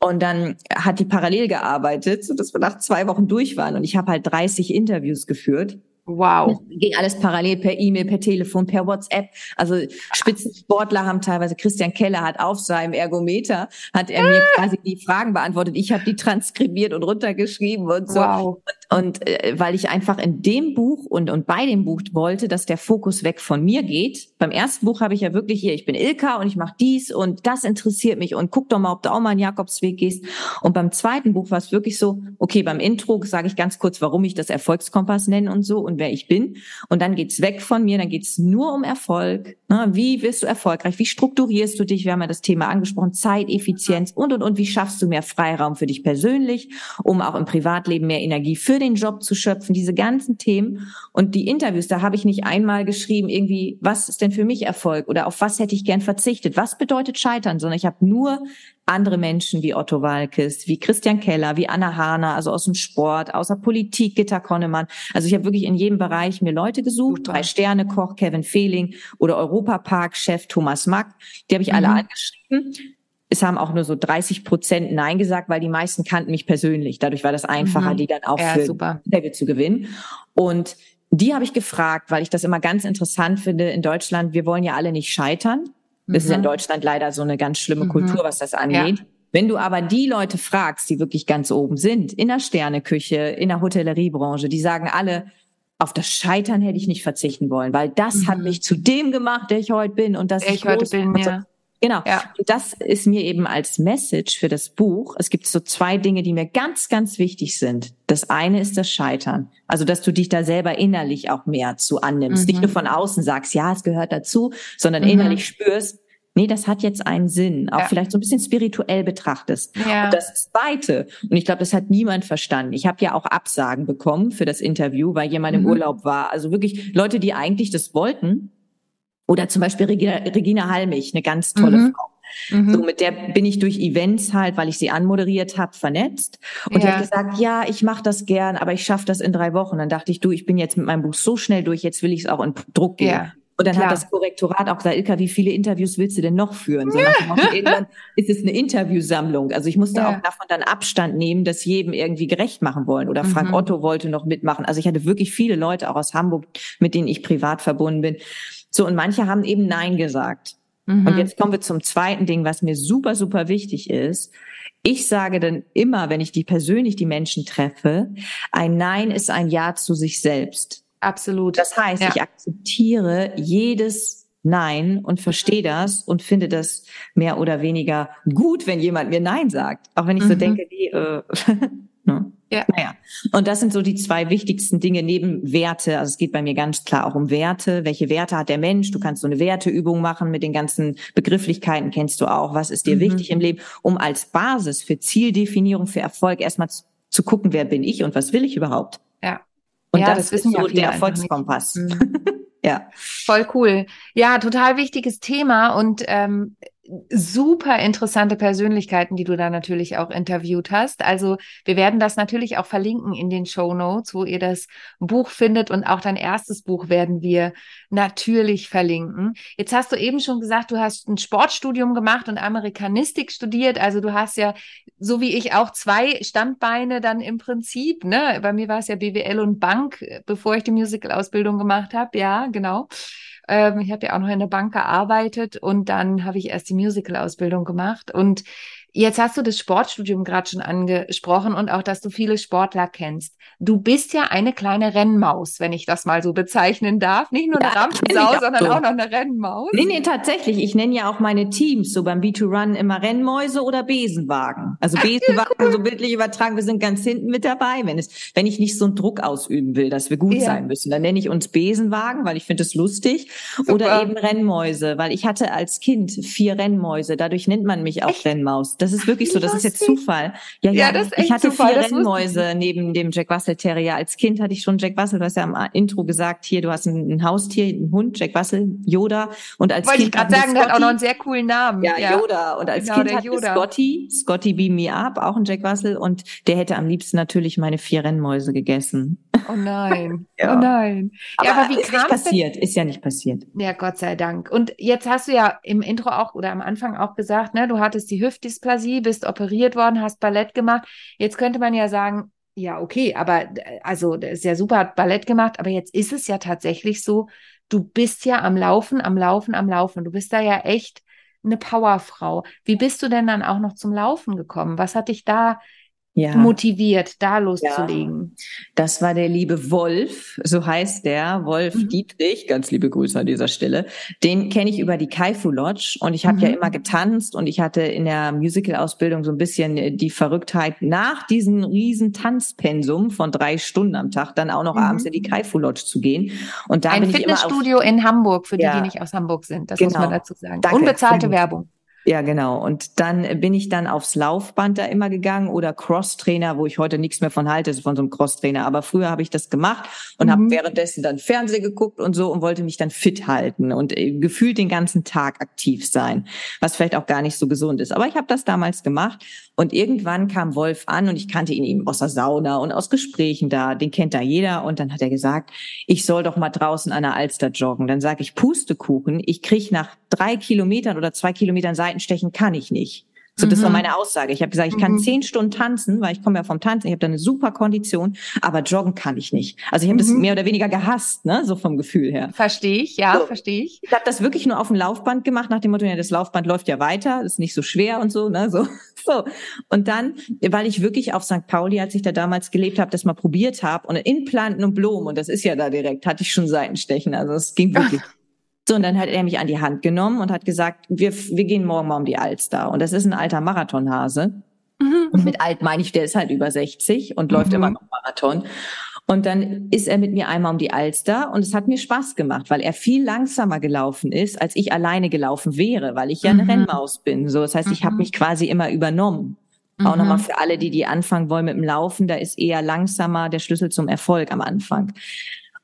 Und dann hat die parallel gearbeitet, sodass wir nach zwei Wochen durch waren. Und ich habe halt 30 Interviews geführt. Wow. Ging alles parallel per E-Mail, per Telefon, per WhatsApp. Also Spitzensportler haben teilweise, Christian Keller hat auf seinem Ergometer, hat er mir ah. quasi die Fragen beantwortet. Ich habe die transkribiert und runtergeschrieben und so. Wow. Und, und äh, weil ich einfach in dem Buch und, und bei dem Buch wollte, dass der Fokus weg von mir geht. Beim ersten Buch habe ich ja wirklich hier, ich bin Ilka und ich mache dies und das interessiert mich und guck doch mal, ob du auch mal einen Jakobsweg gehst. Und beim zweiten Buch war es wirklich so, okay, beim Intro sage ich ganz kurz, warum ich das Erfolgskompass nenne und so. Und wer ich bin. Und dann geht's weg von mir, dann geht's nur um Erfolg. Ne? Wie wirst du erfolgreich? Wie strukturierst du dich? Wir haben ja das Thema angesprochen, Zeiteffizienz und, und, und. Wie schaffst du mehr Freiraum für dich persönlich, um auch im Privatleben mehr Energie für den Job zu schöpfen? Diese ganzen Themen. Und die Interviews, da habe ich nicht einmal geschrieben, irgendwie, was ist denn für mich Erfolg? Oder auf was hätte ich gern verzichtet? Was bedeutet Scheitern? Sondern ich habe nur andere Menschen wie Otto Walkes, wie Christian Keller, wie Anna Hahner, also aus dem Sport, außer Politik, Gitta Konnemann. Also ich habe wirklich in jedem Bereich mir Leute gesucht, drei Sterne Koch, Kevin Fehling oder Europapark-Chef Thomas Mack. Die habe ich mhm. alle angeschrieben. Es haben auch nur so 30 Prozent Nein gesagt, weil die meisten kannten mich persönlich. Dadurch war das einfacher, mhm. die dann auch ja, für super. Interview zu gewinnen. Und die habe ich gefragt, weil ich das immer ganz interessant finde in Deutschland. Wir wollen ja alle nicht scheitern. Das mhm. ist in Deutschland leider so eine ganz schlimme mhm. Kultur, was das angeht. Ja. Wenn du aber die Leute fragst, die wirklich ganz oben sind, in der Sterneküche, in der Hotelleriebranche, die sagen alle, auf das Scheitern hätte ich nicht verzichten wollen, weil das mhm. hat mich zu dem gemacht, der ich heute bin und dass ich, ich heute bin. Ja. Genau. Ja. Und das ist mir eben als Message für das Buch. Es gibt so zwei Dinge, die mir ganz, ganz wichtig sind. Das eine ist das Scheitern. Also, dass du dich da selber innerlich auch mehr zu annimmst. Mhm. Nicht nur von außen sagst, ja, es gehört dazu, sondern mhm. innerlich spürst, nee, das hat jetzt einen Sinn, auch ja. vielleicht so ein bisschen spirituell betrachtest. Ja. Und das Zweite, und ich glaube, das hat niemand verstanden. Ich habe ja auch Absagen bekommen für das Interview, weil jemand mhm. im Urlaub war. Also wirklich Leute, die eigentlich das wollten, oder zum Beispiel Regina, Regina Halmich, eine ganz tolle mhm. Frau. Mhm. So, mit der bin ich durch Events halt, weil ich sie anmoderiert habe, vernetzt. Und ja. die hat gesagt, ja, ich mache das gern, aber ich schaffe das in drei Wochen. Dann dachte ich, du, ich bin jetzt mit meinem Buch so schnell durch, jetzt will ich es auch in Druck geben. Ja. Und dann Klar. hat das Korrektorat auch gesagt, Ilka, wie viele Interviews willst du denn noch führen? So, ja. irgendwann ist es eine Interviewsammlung. Also ich musste ja. auch davon dann Abstand nehmen, das jedem irgendwie gerecht machen wollen. Oder Frank mhm. Otto wollte noch mitmachen. Also ich hatte wirklich viele Leute auch aus Hamburg, mit denen ich privat verbunden bin. So, und manche haben eben Nein gesagt. Mhm. Und jetzt kommen wir zum zweiten Ding, was mir super, super wichtig ist. Ich sage dann immer, wenn ich die persönlich die Menschen treffe, ein Nein ist ein Ja zu sich selbst. Absolut. Das heißt, ja. ich akzeptiere jedes Nein und verstehe das und finde das mehr oder weniger gut, wenn jemand mir Nein sagt. Auch wenn ich mhm. so denke, wie, äh, ne? Ja. Naja. Und das sind so die zwei wichtigsten Dinge neben Werte. Also es geht bei mir ganz klar auch um Werte. Welche Werte hat der Mensch? Du kannst so eine Werteübung machen mit den ganzen Begrifflichkeiten, kennst du auch. Was ist dir mhm. wichtig im Leben? Um als Basis für Zieldefinierung, für Erfolg erstmal zu gucken, wer bin ich und was will ich überhaupt? Ja. Und ja, das, das ist so der Erfolgskompass. Mhm. ja. Voll cool. Ja, total wichtiges Thema und ähm, super interessante Persönlichkeiten, die du da natürlich auch interviewt hast. Also wir werden das natürlich auch verlinken in den Show Notes, wo ihr das Buch findet und auch dein erstes Buch werden wir natürlich verlinken. Jetzt hast du eben schon gesagt, du hast ein Sportstudium gemacht und Amerikanistik studiert. Also du hast ja, so wie ich auch zwei Standbeine dann im Prinzip, ne? Bei mir war es ja BWL und Bank, bevor ich die Musical-Ausbildung gemacht habe. Ja, genau. Ähm, ich habe ja auch noch in der Bank gearbeitet und dann habe ich erst die Musical-Ausbildung gemacht. Und Jetzt hast du das Sportstudium gerade schon angesprochen und auch, dass du viele Sportler kennst. Du bist ja eine kleine Rennmaus, wenn ich das mal so bezeichnen darf. Nicht nur eine ja, Rampensau, sondern so. auch noch eine Rennmaus. Nee, nee, tatsächlich. Ich nenne ja auch meine Teams so beim B2Run immer Rennmäuse oder Besenwagen. Also Besenwagen, cool. so bildlich übertragen. Wir sind ganz hinten mit dabei, wenn es, wenn ich nicht so einen Druck ausüben will, dass wir gut ja. sein müssen. Dann nenne ich uns Besenwagen, weil ich finde es lustig. Super. Oder eben Rennmäuse, weil ich hatte als Kind vier Rennmäuse. Dadurch nennt man mich auch Echt? Rennmaus. Das ist wirklich so, das ist jetzt Zufall. Ja, ja, ja das ist echt ich hatte Zufall, vier Rennmäuse neben dem Jack Russell Terrier. Als Kind hatte ich schon Jack Russell, du hast ja am Intro gesagt, hier, du hast ein, ein Haustier, einen Hund, Jack Russell, Yoda. Und als Wollte Kind ich gerade sagen, der hat auch noch einen sehr coolen Namen. Ja, ja. Yoda. Und als genau, Kind hatte Yoda. Scotty, Scotty Beam Me Up, auch ein Jack Russell. Und der hätte am liebsten natürlich meine vier Rennmäuse gegessen. Oh nein. ja. Oh nein. Ja, aber, aber wie ist nicht passiert, ist ja nicht passiert. Ja, Gott sei Dank. Und jetzt hast du ja im Intro auch oder am Anfang auch gesagt, ne, du hattest die Hüftdysplasie, bist operiert worden, hast Ballett gemacht. Jetzt könnte man ja sagen, ja, okay, aber also das ist ja super, hat Ballett gemacht, aber jetzt ist es ja tatsächlich so, du bist ja am Laufen, am Laufen, am Laufen. Du bist da ja echt eine Powerfrau. Wie bist du denn dann auch noch zum Laufen gekommen? Was hat dich da ja. motiviert, da loszulegen? Ja. Das war der liebe Wolf, so heißt der, Wolf mhm. Dietrich, ganz liebe Grüße an dieser Stelle. Den kenne ich über die Kaifu Lodge und ich habe mhm. ja immer getanzt und ich hatte in der Musical-Ausbildung so ein bisschen die Verrücktheit, nach diesem riesen Tanzpensum von drei Stunden am Tag dann auch noch mhm. abends in die Kaifu Lodge zu gehen. Und da ein bin Fitnessstudio in Hamburg, für die, ja. die nicht aus Hamburg sind, das genau. muss man dazu sagen. Danke. Unbezahlte Werbung. Ja, genau. Und dann bin ich dann aufs Laufband da immer gegangen oder Crosstrainer, wo ich heute nichts mehr von halte, von so einem Crosstrainer. Aber früher habe ich das gemacht und mhm. habe währenddessen dann Fernsehen geguckt und so und wollte mich dann fit halten und äh, gefühlt den ganzen Tag aktiv sein, was vielleicht auch gar nicht so gesund ist. Aber ich habe das damals gemacht und irgendwann kam Wolf an und ich kannte ihn eben aus der Sauna und aus Gesprächen da. Den kennt da jeder. Und dann hat er gesagt, ich soll doch mal draußen an der Alster joggen. Dann sage ich, Pustekuchen, ich krieg nach drei Kilometern oder zwei Kilometern Seitenstechen kann ich nicht. So, das mhm. war meine Aussage. Ich habe gesagt, ich kann mhm. zehn Stunden tanzen, weil ich komme ja vom Tanzen, ich habe da eine super Kondition, aber joggen kann ich nicht. Also ich habe mhm. das mehr oder weniger gehasst, ne, so vom Gefühl her. Verstehe ich, ja, so. verstehe ich. Ich habe das wirklich nur auf dem Laufband gemacht, nach dem Motto, ja, das Laufband läuft ja weiter, ist nicht so schwer und so, ne, so. So. Und dann, weil ich wirklich auf St. Pauli, als ich da damals gelebt habe, das mal probiert habe und in Planten und Blumen, und das ist ja da direkt, hatte ich schon Seitenstechen. Also es ging wirklich. So, und dann hat er mich an die Hand genommen und hat gesagt, wir, wir gehen morgen mal um die Alster. Und das ist ein alter Marathonhase. Mhm. Und mit alt meine ich, der ist halt über 60 und mhm. läuft immer noch Marathon. Und dann ist er mit mir einmal um die Alster und es hat mir Spaß gemacht, weil er viel langsamer gelaufen ist, als ich alleine gelaufen wäre, weil ich ja eine mhm. Rennmaus bin. So, das heißt, ich habe mhm. mich quasi immer übernommen. Mhm. Auch nochmal für alle, die die anfangen wollen mit dem Laufen, da ist eher langsamer der Schlüssel zum Erfolg am Anfang.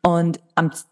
Und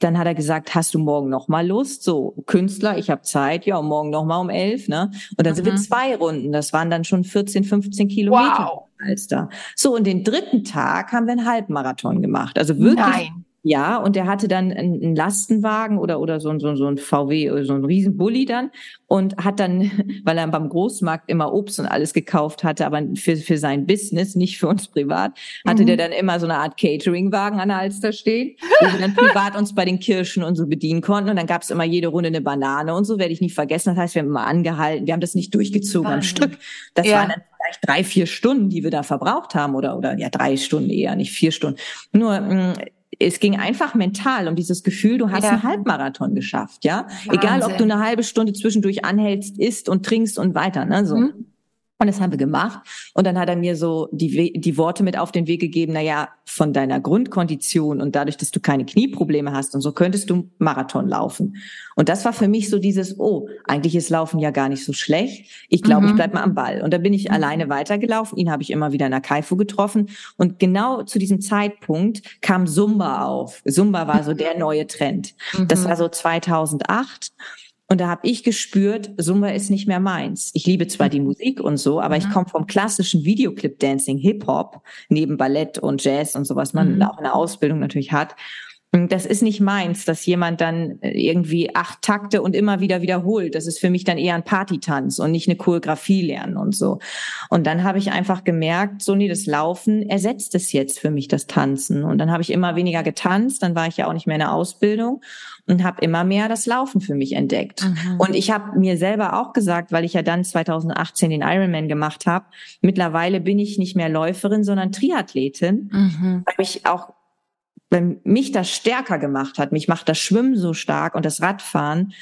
dann hat er gesagt, hast du morgen noch mal Lust? So, Künstler, ich habe Zeit, ja, morgen noch mal um elf, ne? Und dann mhm. sind wir mhm. zwei Runden, das waren dann schon 14, 15 Kilometer. Wow. Alster. So, und den dritten Tag haben wir einen Halbmarathon gemacht. Also wirklich Nein. Ja, und er hatte dann einen Lastenwagen oder, oder so, so, so ein VW, so ein Riesenbully dann und hat dann, weil er beim Großmarkt immer Obst und alles gekauft hatte, aber für, für sein Business, nicht für uns privat, hatte mhm. der dann immer so eine Art Cateringwagen an der Alster stehen, wo wir dann privat uns bei den Kirschen und so bedienen konnten. Und dann gab's immer jede Runde eine Banane und so, werde ich nicht vergessen. Das heißt, wir haben immer angehalten, wir haben das nicht durchgezogen Wahnsinn. am Stück. Das ja. waren dann vielleicht drei, vier Stunden, die wir da verbraucht haben oder, oder ja, drei Stunden eher, nicht vier Stunden. Nur, mh, mm, es ging einfach mental um dieses Gefühl, du hast ja. einen Halbmarathon geschafft, ja. Wahnsinn. Egal, ob du eine halbe Stunde zwischendurch anhältst, isst und trinkst und weiter, ne, so. Mhm. Und das haben wir gemacht. Und dann hat er mir so die, die Worte mit auf den Weg gegeben, na ja, von deiner Grundkondition und dadurch, dass du keine Knieprobleme hast und so könntest du Marathon laufen. Und das war für mich so dieses, oh, eigentlich ist Laufen ja gar nicht so schlecht. Ich glaube, mhm. ich bleib mal am Ball. Und da bin ich mhm. alleine weitergelaufen. Ihn habe ich immer wieder in der Kaifu getroffen. Und genau zu diesem Zeitpunkt kam Zumba auf. Zumba war so der neue Trend. Das mhm. war so 2008. Und da habe ich gespürt, Zumba ist nicht mehr meins. Ich liebe zwar die Musik und so, aber mhm. ich komme vom klassischen Videoclip-Dancing, Hip-Hop, neben Ballett und Jazz und so, was man mhm. auch in der Ausbildung natürlich hat. Das ist nicht meins, dass jemand dann äh, irgendwie acht Takte und immer wieder wiederholt. Das ist für mich dann eher ein Partytanz und nicht eine Choreografie lernen und so. Und dann habe ich einfach gemerkt, so nee, das Laufen ersetzt es jetzt für mich das Tanzen. Und dann habe ich immer weniger getanzt, dann war ich ja auch nicht mehr in der Ausbildung und habe immer mehr das Laufen für mich entdeckt. Mhm. Und ich habe mir selber auch gesagt, weil ich ja dann 2018 den Ironman gemacht habe, mittlerweile bin ich nicht mehr Läuferin, sondern Triathletin, mhm. weil ich auch wenn mich das stärker gemacht hat, mich macht das Schwimmen so stark und das Radfahren.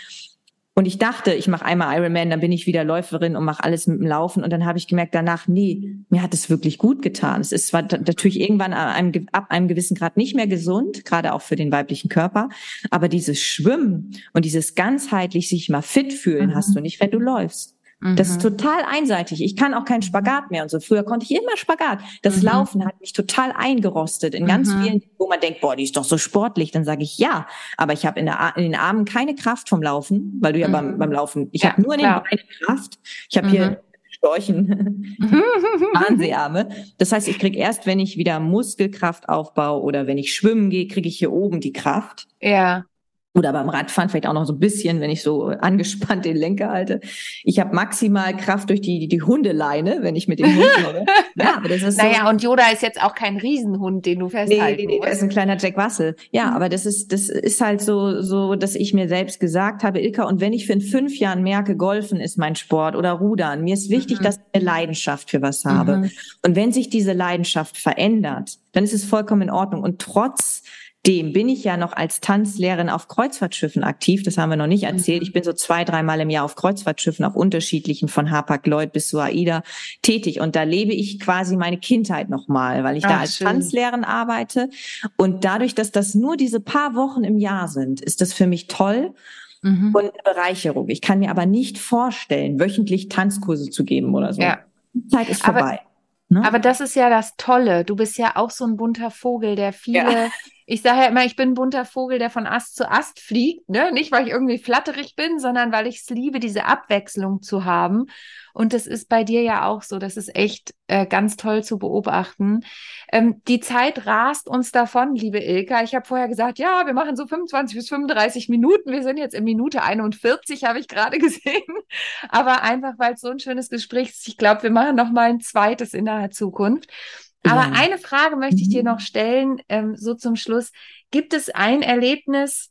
Und ich dachte, ich mache einmal Ironman, dann bin ich wieder Läuferin und mache alles mit dem Laufen. Und dann habe ich gemerkt danach, nee, mir hat es wirklich gut getan. Es ist zwar natürlich irgendwann einem, ab einem gewissen Grad nicht mehr gesund, gerade auch für den weiblichen Körper. Aber dieses Schwimmen und dieses ganzheitlich sich mal fit fühlen mhm. hast du nicht, wenn du läufst. Das ist mhm. total einseitig. Ich kann auch keinen Spagat mehr und so. Früher konnte ich immer Spagat. Das mhm. Laufen hat mich total eingerostet in ganz mhm. vielen, wo man denkt, boah, die ist doch so sportlich. Dann sage ich ja, aber ich habe in, in, den Armen keine Kraft vom Laufen, weil du ja mhm. beim, beim Laufen, ich ja, habe nur in den Beinen Kraft. Ich habe hier mhm. Storchen, Anseharme. Das heißt, ich krieg erst, wenn ich wieder Muskelkraft aufbaue oder wenn ich schwimmen gehe, kriege ich hier oben die Kraft. Ja oder beim Radfahren vielleicht auch noch so ein bisschen, wenn ich so angespannt den Lenker halte. Ich habe maximal Kraft durch die, die Hundeleine, wenn ich mit dem Hund mache. Ja, aber das ist Naja, so, und Yoda ist jetzt auch kein Riesenhund, den du festhalten Nee, nee, nee, der ist ein kleiner Jack Russell. Ja, mhm. aber das ist, das ist halt so, so, dass ich mir selbst gesagt habe, Ilka, und wenn ich für in fünf Jahren merke, Golfen ist mein Sport oder Rudern, mir ist wichtig, mhm. dass ich eine Leidenschaft für was habe. Mhm. Und wenn sich diese Leidenschaft verändert, dann ist es vollkommen in Ordnung. Und trotz dem bin ich ja noch als Tanzlehrerin auf Kreuzfahrtschiffen aktiv. Das haben wir noch nicht erzählt. Ich bin so zwei, dreimal im Jahr auf Kreuzfahrtschiffen, auf unterschiedlichen, von Hapag-Lloyd bis zu AIDA tätig. Und da lebe ich quasi meine Kindheit nochmal, weil ich Ach, da als schön. Tanzlehrerin arbeite. Und dadurch, dass das nur diese paar Wochen im Jahr sind, ist das für mich toll mhm. und eine Bereicherung. Ich kann mir aber nicht vorstellen, wöchentlich Tanzkurse zu geben oder so. Ja. Die Zeit ist vorbei. Aber Ne? Aber das ist ja das Tolle. Du bist ja auch so ein bunter Vogel, der viele ja ich sage ja immer, ich bin ein bunter Vogel, der von Ast zu Ast fliegt. Ne? Nicht, weil ich irgendwie flatterig bin, sondern weil ich es liebe, diese Abwechslung zu haben. Und das ist bei dir ja auch so. Das ist echt äh, ganz toll zu beobachten. Ähm, die Zeit rast uns davon, liebe Ilka. Ich habe vorher gesagt, ja, wir machen so 25 bis 35 Minuten. Wir sind jetzt in Minute 41, habe ich gerade gesehen. Aber einfach, weil es so ein schönes Gespräch ist. Ich glaube, wir machen noch mal ein zweites in der Zukunft. Aber ja. eine Frage möchte ich dir mhm. noch stellen, ähm, so zum Schluss. Gibt es ein Erlebnis,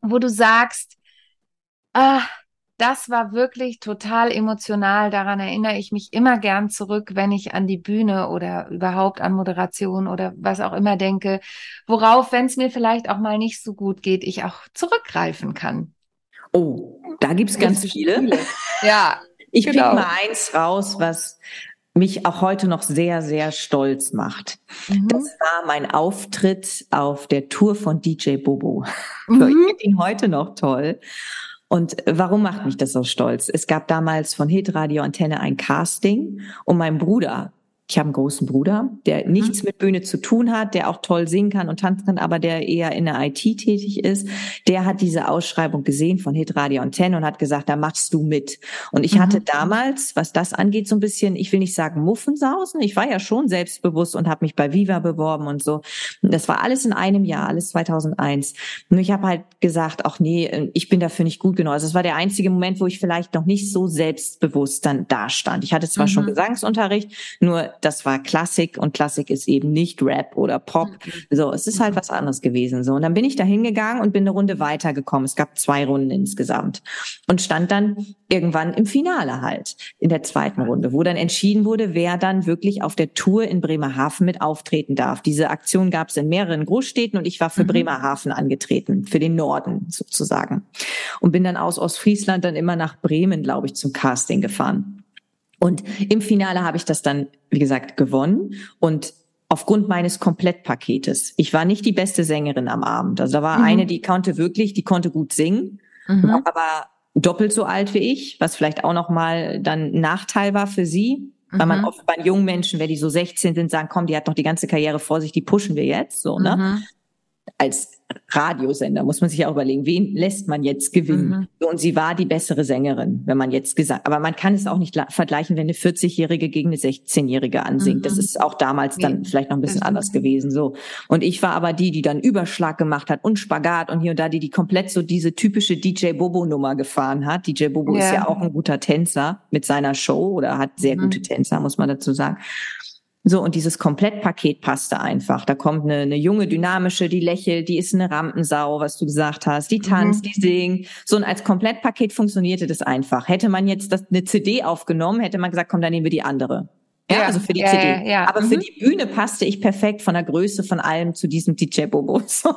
wo du sagst, ah, das war wirklich total emotional. Daran erinnere ich mich immer gern zurück, wenn ich an die Bühne oder überhaupt an Moderation oder was auch immer denke, worauf, wenn es mir vielleicht auch mal nicht so gut geht, ich auch zurückgreifen kann. Oh, da gibt's ganz viele. viele. Ja. Ich genau. pick mal eins raus, was mich auch heute noch sehr, sehr stolz macht. Mhm. Das war mein Auftritt auf der Tour von DJ Bobo. Mhm. Ich finde ihn heute noch toll. Und warum macht mich das so stolz? Es gab damals von Hitradio Antenne ein Casting und mein Bruder ich habe einen großen Bruder, der mhm. nichts mit Bühne zu tun hat, der auch toll singen kann und tanzen kann, aber der eher in der IT tätig ist. Der hat diese Ausschreibung gesehen von Hitradio und Ten und hat gesagt, da machst du mit. Und ich mhm. hatte damals, was das angeht, so ein bisschen, ich will nicht sagen Muffensausen. Ich war ja schon selbstbewusst und habe mich bei Viva beworben und so. Das war alles in einem Jahr, alles 2001. Nur ich habe halt gesagt, ach nee, ich bin dafür nicht gut genug. Also es war der einzige Moment, wo ich vielleicht noch nicht so selbstbewusst dann dastand. Ich hatte zwar mhm. schon Gesangsunterricht, nur das war Klassik und Klassik ist eben nicht Rap oder Pop. Mhm. So, es ist halt mhm. was anderes gewesen. So, und dann bin ich da hingegangen und bin eine Runde weitergekommen. Es gab zwei Runden insgesamt und stand dann irgendwann im Finale halt in der zweiten Runde, wo dann entschieden wurde, wer dann wirklich auf der Tour in Bremerhaven mit auftreten darf. Diese Aktion gab es in mehreren Großstädten und ich war für mhm. Bremerhaven angetreten, für den Norden sozusagen. Und bin dann aus Ostfriesland dann immer nach Bremen, glaube ich, zum Casting gefahren. Und im Finale habe ich das dann, wie gesagt, gewonnen und aufgrund meines Komplettpaketes. Ich war nicht die beste Sängerin am Abend. Also da war mhm. eine, die konnte wirklich, die konnte gut singen, mhm. aber doppelt so alt wie ich, was vielleicht auch noch mal dann Nachteil war für sie. Mhm. Weil man mhm. oft bei jungen Menschen, wenn die so 16 sind, sagen, komm, die hat noch die ganze Karriere vor sich, die pushen wir jetzt, so, ne? Als Radiosender muss man sich auch überlegen, wen lässt man jetzt gewinnen? Mhm. Und sie war die bessere Sängerin, wenn man jetzt gesagt, aber man kann es auch nicht vergleichen, wenn eine 40-Jährige gegen eine 16-Jährige ansingt. Mhm. Das ist auch damals dann nee. vielleicht noch ein bisschen anders gewesen, so. Und ich war aber die, die dann Überschlag gemacht hat und Spagat und hier und da, die die komplett so diese typische DJ Bobo Nummer gefahren hat. DJ Bobo ja. ist ja auch ein guter Tänzer mit seiner Show oder hat sehr mhm. gute Tänzer, muss man dazu sagen. So, und dieses Komplettpaket passte einfach. Da kommt eine, eine junge, dynamische, die lächelt, die ist eine Rampensau, was du gesagt hast, die tanzt, mhm. die singt. So, und als Komplettpaket funktionierte das einfach. Hätte man jetzt das, eine CD aufgenommen, hätte man gesagt, komm, dann nehmen wir die andere. Ja, ja, also für die ja, CD. Ja. Aber mhm. für die Bühne passte ich perfekt von der Größe von allem zu diesem DJ Bobo. So.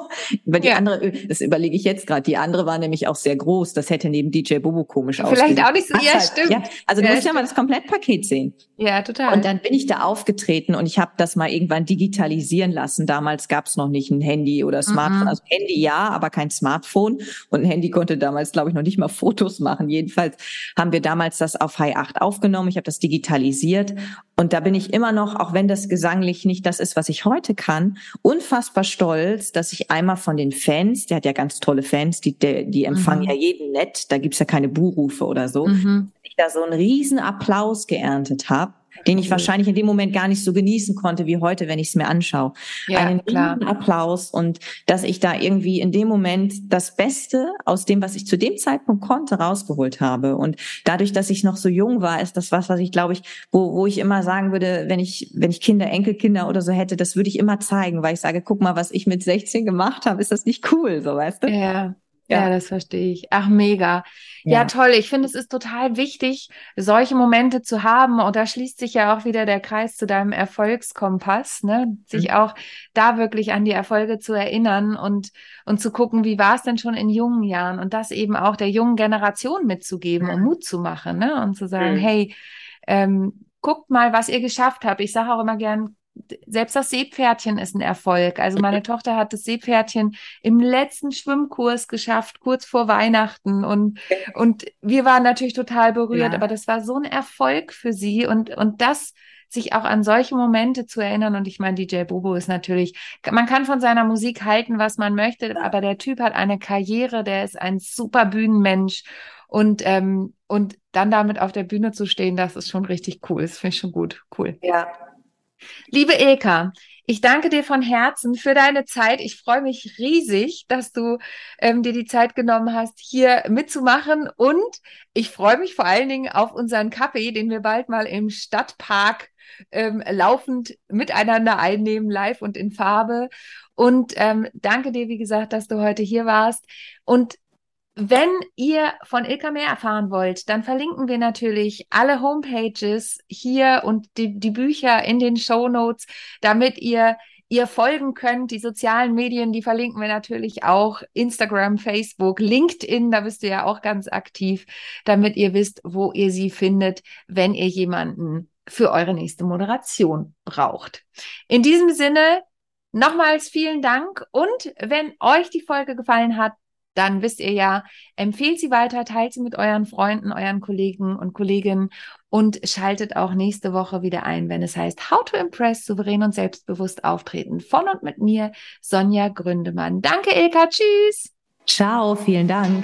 Weil die andere, das überlege ich jetzt gerade, die andere war nämlich auch sehr groß. Das hätte neben DJ Bobo komisch ausgesehen. Vielleicht auch nicht so, ja, halt, stimmt. Ja, also du musst ja mal das Komplettpaket sehen. Ja, total. Und dann bin ich da aufgetreten und ich habe das mal irgendwann digitalisieren lassen. Damals gab es noch nicht ein Handy oder Smartphone. Mhm. Also Handy ja, aber kein Smartphone. Und ein Handy konnte damals, glaube ich, noch nicht mal Fotos machen. Jedenfalls haben wir damals das auf High 8 aufgenommen. Ich habe das digitalisiert und da bin ich immer noch, auch wenn das gesanglich nicht das ist, was ich heute kann, unfassbar stolz, dass ich einmal von den Fans, der hat ja ganz tolle Fans, die, die empfangen mhm. ja jeden nett, da gibt's ja keine Buhrufe oder so, mhm. ich da so einen riesen Applaus geerntet habe den ich wahrscheinlich in dem Moment gar nicht so genießen konnte wie heute, wenn ich es mir anschaue. Ja, Einen klar. Applaus und dass ich da irgendwie in dem Moment das Beste aus dem, was ich zu dem Zeitpunkt konnte, rausgeholt habe. Und dadurch, dass ich noch so jung war, ist das was, was ich glaube ich, wo, wo ich immer sagen würde, wenn ich, wenn ich Kinder, Enkelkinder oder so hätte, das würde ich immer zeigen, weil ich sage, guck mal, was ich mit 16 gemacht habe, ist das nicht cool, so weißt du? Ja. Ja. ja, das verstehe ich. Ach, mega. Ja, ja toll. Ich finde, es ist total wichtig, solche Momente zu haben. Und da schließt sich ja auch wieder der Kreis zu deinem Erfolgskompass, ne? Sich mhm. auch da wirklich an die Erfolge zu erinnern und, und zu gucken, wie war es denn schon in jungen Jahren und das eben auch der jungen Generation mitzugeben mhm. und Mut zu machen, ne? Und zu sagen, mhm. hey, ähm, guckt mal, was ihr geschafft habt. Ich sage auch immer gern, selbst das Seepferdchen ist ein Erfolg. Also meine Tochter hat das Seepferdchen im letzten Schwimmkurs geschafft, kurz vor Weihnachten. Und, und wir waren natürlich total berührt, ja. aber das war so ein Erfolg für sie. Und, und das, sich auch an solche Momente zu erinnern. Und ich meine, DJ Bobo ist natürlich, man kann von seiner Musik halten, was man möchte, aber der Typ hat eine Karriere, der ist ein super Bühnenmensch. Und, ähm, und dann damit auf der Bühne zu stehen, das ist schon richtig cool. Das finde ich schon gut. Cool. Ja, Liebe Ilka, ich danke dir von Herzen für deine Zeit. Ich freue mich riesig, dass du ähm, dir die Zeit genommen hast, hier mitzumachen. Und ich freue mich vor allen Dingen auf unseren Kaffee, den wir bald mal im Stadtpark ähm, laufend miteinander einnehmen, live und in Farbe. Und ähm, danke dir, wie gesagt, dass du heute hier warst. Und wenn ihr von Ilka mehr erfahren wollt, dann verlinken wir natürlich alle Homepages hier und die, die Bücher in den Show Notes, damit ihr ihr folgen könnt. Die sozialen Medien, die verlinken wir natürlich auch. Instagram, Facebook, LinkedIn, da bist du ja auch ganz aktiv, damit ihr wisst, wo ihr sie findet, wenn ihr jemanden für eure nächste Moderation braucht. In diesem Sinne, nochmals vielen Dank und wenn euch die Folge gefallen hat, dann wisst ihr ja, empfehlt sie weiter, teilt sie mit euren Freunden, euren Kollegen und Kolleginnen und schaltet auch nächste Woche wieder ein, wenn es heißt How to Impress, souverän und selbstbewusst auftreten. Von und mit mir, Sonja Gründemann. Danke, Ilka. Tschüss. Ciao, vielen Dank.